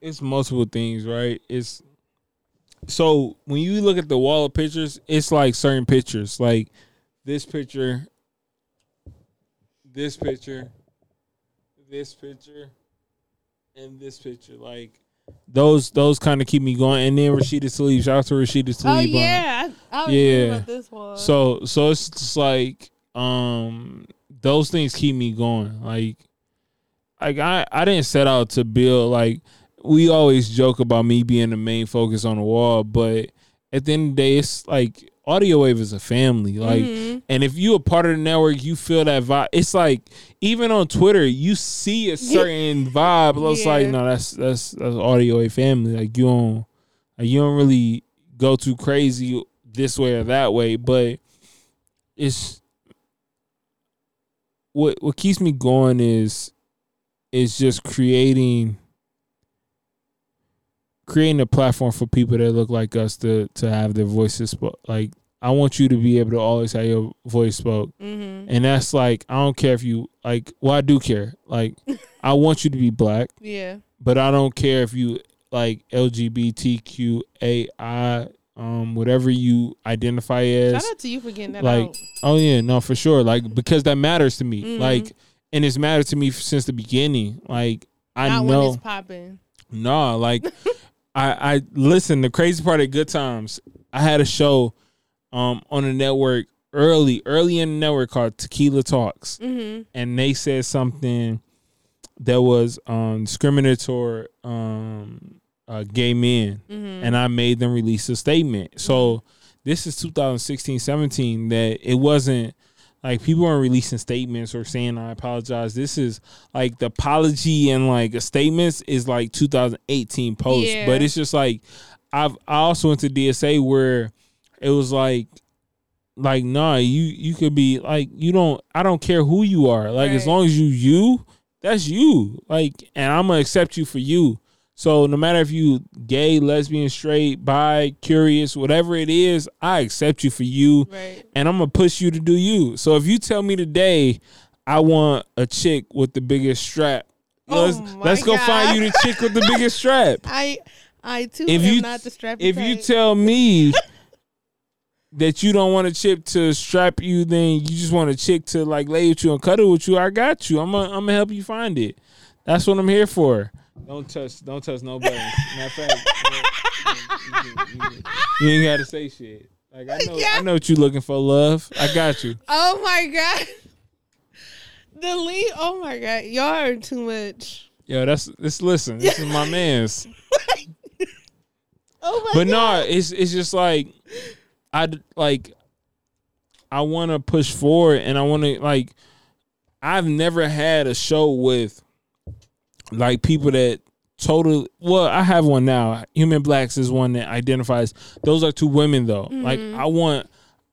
it's multiple things, right? It's so when you look at the wall of pictures, it's like certain pictures, like this picture, this picture, this picture, and this picture. Like those those kind of keep me going. And then Rashida Tlaib, shout out to Rashida Tlaib. oh yeah, I, I was Yeah. about this one. So so it's just like um those things keep me going. Like like I I didn't set out to build like we always joke about me being the main focus on the wall, but at the end of the day it's like Audio Wave is a family. Like Mhm. and if you a part of the network, you feel that vibe. It's like even on Twitter, you see a certain vibe. It's like no, that's that's that's Audio Wave family. Like you don't like you don't really go too crazy this way or that way, but it's what what keeps me going is is just creating creating a platform for people that look like us to to have their voices spoke. Like I want you to be able to always have your voice spoke. Mhm. And that's like I don't care if you like well I do care. Like <laughs> I want you to be black, Yeah. but I don't care if you like LGBTQAI um whatever you identify as. Shout out to you for getting that like out. oh yeah, no for sure. Like because that matters to me. Mhm. Like and it's mattered to me since the beginning. Like I Not know when it's popping. Nah, like <laughs> I I listen, the crazy part of good times, I had a show um on the network early, early in the network called Tequila Talks. Mm-hmm. And they said something that was um discriminatory um uh, gay men Mm-hmm. and I made them release a statement. So this is 2016, 17 that it wasn't like people aren't releasing statements or saying I apologize. This is like the apology and like statements is like 2018 post, Yeah. but it's just like I've I also went to DSA where it was like like nah you you could be like you don't I don't care who you are. Like as long as you you that's you. Like and I'm gonna accept you for you So no matter if you gay, lesbian, straight, bi, curious, whatever it is, I accept you for you Right. and I'm gonna push you to do you. So if you tell me today I want a chick with the biggest strap, Oh let's let's go God. find you the chick with the biggest strap. <laughs> I I too If am you not the strappy if you tell me that you don't want a chick to strap you, then you just want a chick to like lay with you and cuddle with you. I got you. I'm gonna I'm gonna help you find it. That's what I'm here for. Don't touch don't touch no buttons. Matter of fact, you, ain't gotta say shit. Like I know I know what you looking for, love. I got you. Oh my god. The lead. Oh my god. Y'all are too much. Yo, that's this. Listen, this is my man's. <laughs> Oh my But god. no, it's it's just like I like I want to push forward, and I want to like I've never had a show with like people that totally. Well, I have one now. Human Blacks is one that identifies. Those are two women though. Like mm-hmm. I want.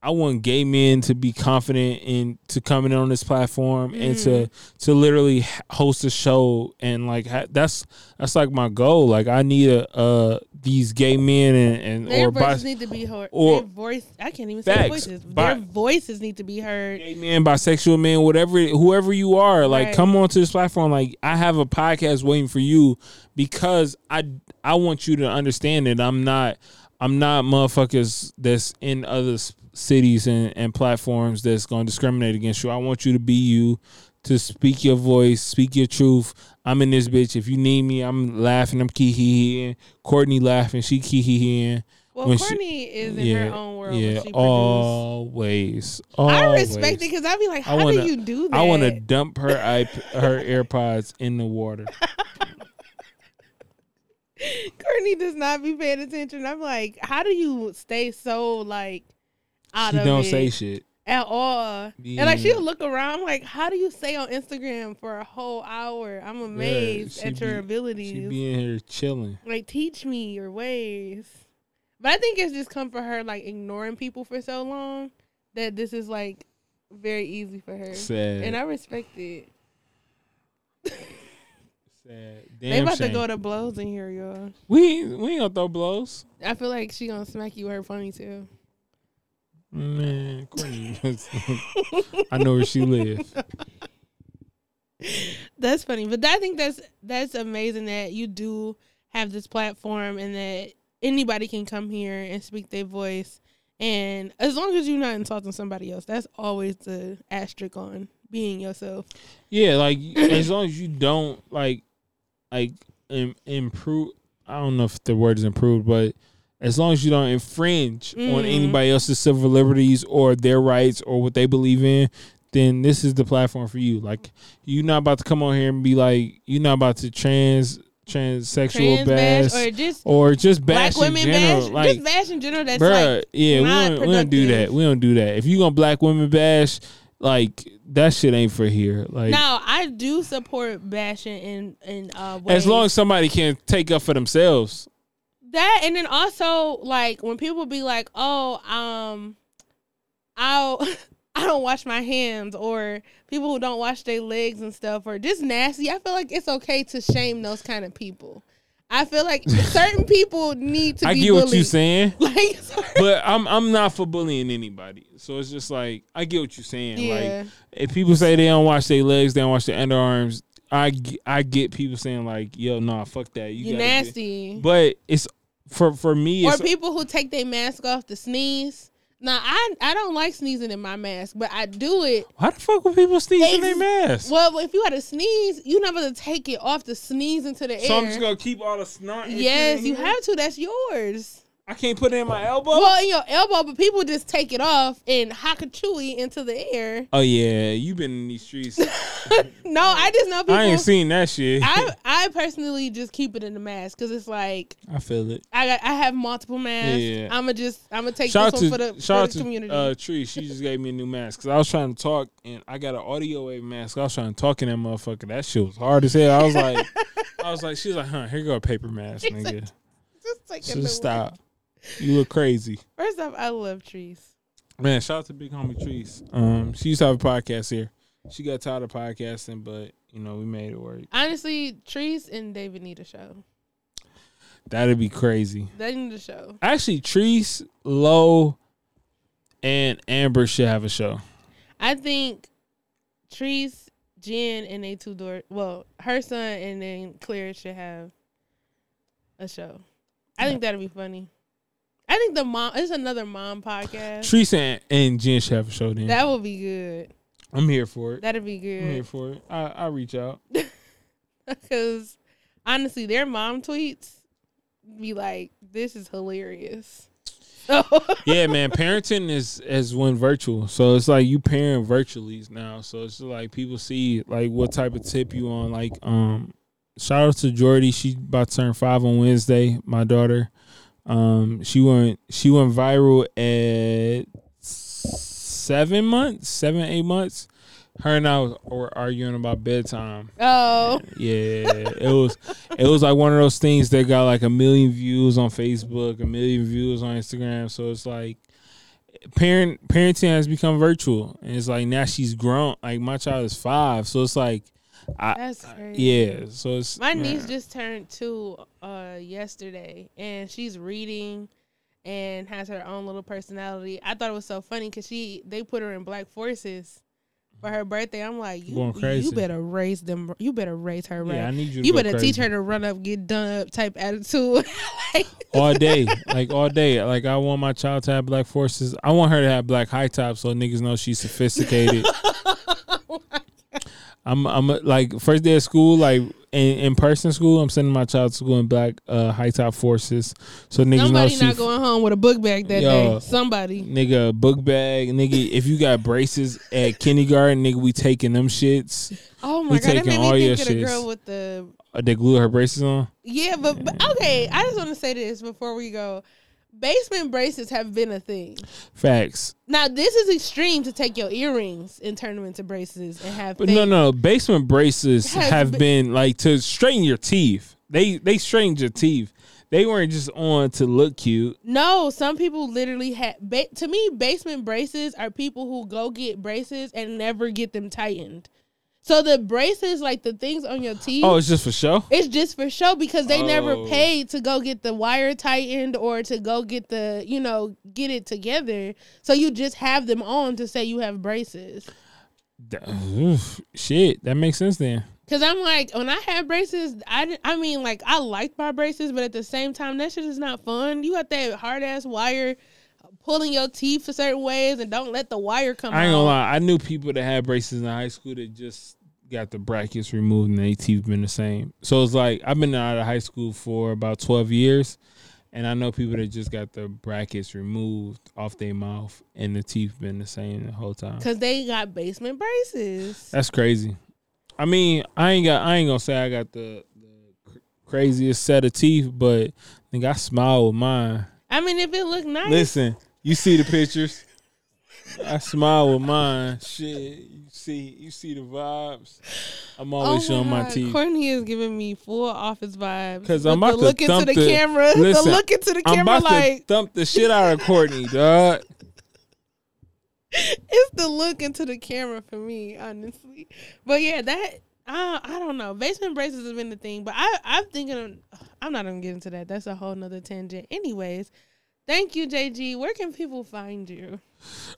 I want gay men to be confident in to coming in on this platform and to to literally host a show and like ha- that's that's like my goal. Like I need a uh these gay men and, and Their or voices bis- need to be heard. or- their voice. I can't even say voices. Bi- Their voices need to be heard. gay men, bisexual men, whatever, whoever you are, like Right. come onto this platform. Like I have a podcast waiting for you because I I want you to understand that I'm not I'm not motherfuckers that's in other cities and, and platforms that's going to discriminate against you. I want you to be you, to speak your voice, speak your truth. I'm in this bitch. If you need me, I'm laughing. I'm kee hee. Courtney laughing. She kee hee. Well, When she- Courtney is in Yeah, her own world. yeah. she produced. Always, I respect it because I'd be like, how wanna- do you do that? I want to dump her <laughs> iP- her AirPods in the water. Courtney does not be paying attention. I'm like, how do you stay so like out She of don't it say shit. at all? Yeah. And like she'll look around, like, how do you stay on Instagram for a whole hour? I'm amazed she at your be- abilities. She be in here chilling. like, teach me your ways. But I think it's just come for her like ignoring people for so long that this is like very easy for her, Sad. and I respect it. Sad. they about shame. to go to blows in here, y'all. we ain't- we ain't gonna throw blows. I feel like she gonna smack you with her ponytail. Man, Courtney. <laughs> I know where she lives. That's funny, but I think that's that's amazing that you do have this platform and that anybody can come here and speak their voice. And as long as you're not insulting somebody else, that's always the asterisk on being yourself. Yeah, like as long as you don't like like Im- improve. I don't know if the word is improved, but as long as you don't infringe on Mhm. anybody else's civil liberties or their rights or what they believe in, then this is the platform for you. Like you're not about to come on here and be like you're not about to trans transsexual Trans bash, bash or just or just black bash in women general. bash, like just bash in general. That's Bruh, like yeah, we don't, we don't do that. We don't do that. If you gonna black women bash, like that shit ain't for here. Like now I do support bashing in in uh as long as somebody can take up for themselves. That and then also like when people be like oh um i'll <laughs> i don't wash my hands or people who don't wash their legs and stuff or just nasty i feel like it's okay to shame those kind of people i feel like <laughs> certain people need to I be get bullied what you're saying, <laughs> like but I'm I'm not for bullying anybody. So it's just like I get what you're saying. yeah Like if people say they don't wash their legs, they don't wash their underarms. I I get people saying like, yo, nah, fuck that. You you gotta get- nasty But it's for for me. or It's, people who take their mask off to sneeze now i i don't like sneezing in my mask but i do it why the fuck would people sneeze in their mask? well if you had to sneeze you're not going to take it off to sneeze into the air So I'm just gonna keep all the snot. Yes, in you have to. That's yours. I can't put it in my elbow. Well, in your elbow, but people just take it off and hakachui into the air. Oh yeah, you've been in these streets. <laughs> No, I just know people. I ain't seen that shit. I, <laughs> I personally just keep it in the mask because it's like I feel it. I got, I have multiple masks. Yeah. I'ma just I'ma take Shout out this to one for the, shout for out the community. to uh, Tree. She just gave me a new mask because I was trying to talk and I got an audio wave mask. I was trying to talk in that motherfucker. That shit was hard as hell. I was like, <laughs> I was like, she's like, huh? Here go a paper mask, nigga. just take a Just new stop. You look crazy. First off, I love trees. man. Shout out to Big Homie Trees. Um, she used to have a podcast here. She got tired of podcasting, but you know we made it work. Honestly, trees and David need a show. That'd be crazy. They need a show. Actually, Trees Low, and Amber should have a show. I think Trees, Jen, and they two door. Well, her son and then Claire should have a show. I think that'd be funny. I think the mom. It's another mom podcast. Treese and, and Jen should have a show then. That would be good. I'm here for it. That'd be good. I'm here for it. I I'll reach out. <laughs> Because honestly, their mom tweets be like, "This is hilarious." So <laughs> yeah, man, parenting is has went virtual, so it's like you parent virtually now. So it's like people see like what type of tip you on. Like, um, shout out to Jordy. She about to turn five on Wednesday. My daughter, um, she went she went viral at seven months, seven eight months. Her and I was, were arguing about bedtime. oh, Yeah, it was it was like one of those things that got like a million views on Facebook, a million views on Instagram. So it's like parent parenting has become virtual, and it's like now she's grown. Like my child is five, so it's like, I that's crazy. yeah. So it's My niece just turned two uh yesterday and she's reading and has her own little personality. I thought it was so funny cuz she they put her in Black Forces for her birthday. I'm like, you, you better raise them you better raise her right. yeah. I need you. To you better crazy. teach her to run up, get done up type attitude. <laughs> like, all day, like all day. Like I want my child to have black forces. I want her to have black high tops so niggas know she's sophisticated. <laughs> I'm I'm like first day of school, like in, in person school. I'm sending my child to school in black uh, high top forces, so niggas somebody not going home with a book bag that Yo. day. Somebody. nigga book bag, nigga. If you got braces at kindergarten, nigga, we taking them shits. Oh my We god, that taking made all me think of the girl with the Uh, they glue her braces on. Yeah, but, but okay, I just want to say this before we go. Basement braces have been a thing. Facts, Now this is extreme to take your earrings and turn them into braces and have. but no, no. Basement braces have been- been like to straighten your teeth. They they straightened your teeth. They weren't just on to look cute. No, some people literally had. Ba- to me, basement braces are people who go get braces and never get them tightened. So the braces, like the things on your teeth, Oh, it's just for show. it's just for show because they never Oh. paid to go get the wire tightened or to go get the, you know, get it together. So you just have them on to say you have braces. Oof, Shit, that makes sense then. Cause I'm like, when I had braces, I I mean, like I liked my braces, but at the same time, that shit is not fun. You got that hard ass wire pulling your teeth a certain ways, and don't let the wire come. Out. I ain't gonna out. lie. I knew people that had braces in high school that just got the brackets removed and their teeth been the same. So it's like I've been out of high school for about twelve years, and I know people that just got the brackets removed off their mouth and the teeth been the same the whole time. Cause they got basement braces. That's crazy. I mean, I ain't got. I ain't gonna say I got the, the cr- craziest set of teeth, but I think I smile with mine. I mean, if it look nice, Listen, you see the pictures. I smile with mine. Shit, you see, you see the vibes. I'm oh always oh showing my, God, teeth. Courtney is giving me full office vibes. Because I'm about the to look into thump the, the- camera. <laughs> Listen, the look into the camera. I'm about like to thump the shit out of Courtney, <laughs> dog. <laughs> it's the look into the camera for me, honestly. But yeah, that I I don't know. Basement braces has been the thing, but I I'm thinking of, I'm not gonna get into that. That's a whole nother tangent. Anyways, thank you, JG. Where can people find you?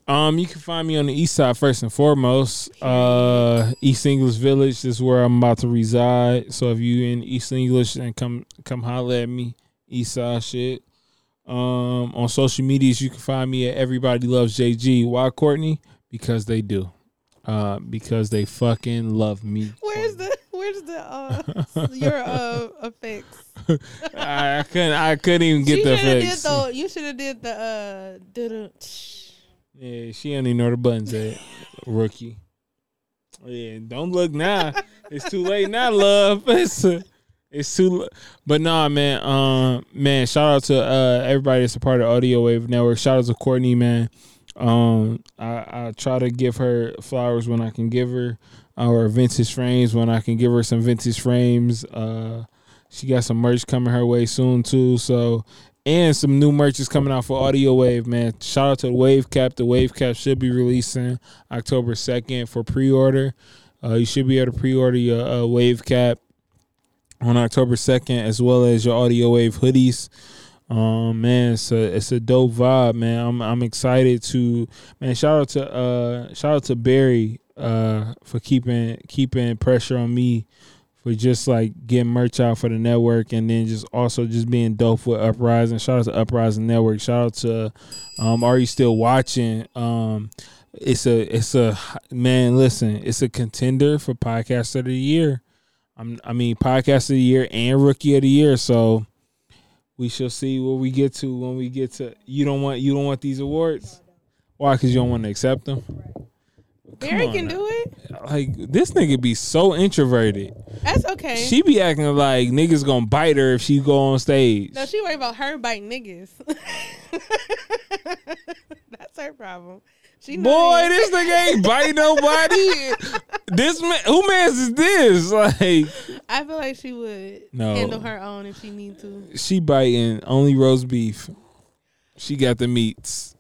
Um, you can find me on the east side first and foremost. Uh, East English Village is where I'm about to reside. So if you in East English and come come holler at me, East Side shit. Um, on social medias you can find me at Everybody Loves JG. Why Courtney? Because they do. Uh, because they fucking love me. Where's the Where's the uh your uh <laughs> effects? I, I couldn't. I couldn't even get you the effects. Did the, you should have did the uh. Yeah, she don't even know the buttons at rookie. Yeah, don't look now. It's too late now, love. <laughs> It's it's too. l- But nah, man. Um, man. Shout out to uh everybody that's a part of Audio Wave Network. Shout out to Courtney, man. Um, I I try to give her flowers when I can give her, or vintage frames when I can give her some vintage frames. Uh, she got some merch coming her way soon too. So and some new merch is coming out for Audio Wave, man. Shout out to the Wave Cap. The Wave Cap should be releasing October 2nd for pre order. Uh, you should be able to pre order your uh, Wave Cap on October second, as well as your Audio Wave hoodies. Um, man, it's a it's a dope vibe, man. I'm I'm excited to man. Shout out to uh shout out to Barry uh for keeping keeping pressure on me for just like getting merch out for the network and then just also just being dope with Uprising. Shout out to Uprising Network. Shout out to um are you still watching? Um it's a it's a man, listen, it's a contender for podcast of the year. I'm I mean podcast of the year and rookie of the year. So we shall see what we get to when we get to you don't want you don't want these awards? Why? Because you don't want to accept them? Barry can now. do it. Like this nigga be so introverted. That's okay. She be acting like niggas gonna bite her if she go on stage. no, she worry about her biting niggas. <laughs> That's her problem. She Boy, it. this nigga ain't bite nobody. this man, who man's is this? <laughs> Like, I feel like she would No. handle her own if she need to. she biting only roast beef. She got the meats.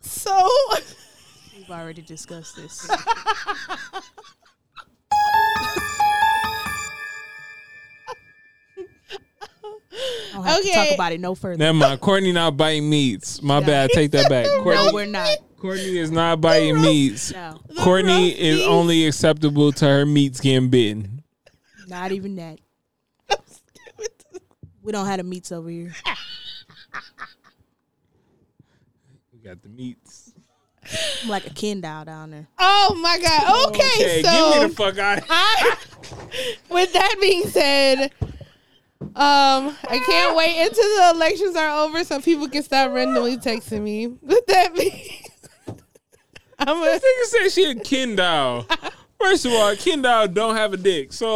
So We've already discussed this. <laughs> I don't have to Okay. talk about it no further. Never mind. Courtney not biting meats. My bad. Take that back. <laughs> no, Courtney, we're not. Courtney is not biting meats. No, Courtney is beef. only acceptable to her meats getting bitten. not even that. <laughs> We don't have the meats over here. <laughs> We got the meats. I'm like a Ken doll down there. Oh my god. Okay, Okay, so get me the fuck out. I, with that being said, um, I can't wait until the elections are over so people can stop randomly texting me. <laughs> With that being, <laughs> I'm This a, nigga said she a Ken doll. First of all, Ken doll don't have a dick. So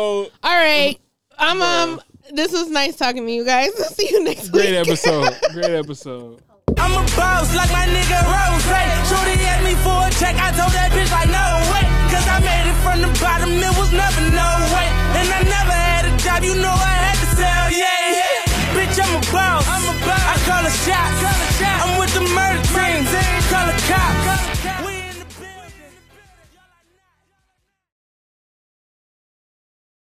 all right. I'm um. This was nice talking to you guys. <laughs> I'll See you next great week. episode. Great episode. I'm a boss like my nigga Ross. Shorty asked me for a check, I told that bitch like no way. Cause I made it from the bottom, it was never no way. And I never had a job, you know I had down, yeah. yeah. Bitch, I'm a boss. I'm a boss. I call a shot. Call a shot. I'm with the murder, murder team. team. Call a cop. Call a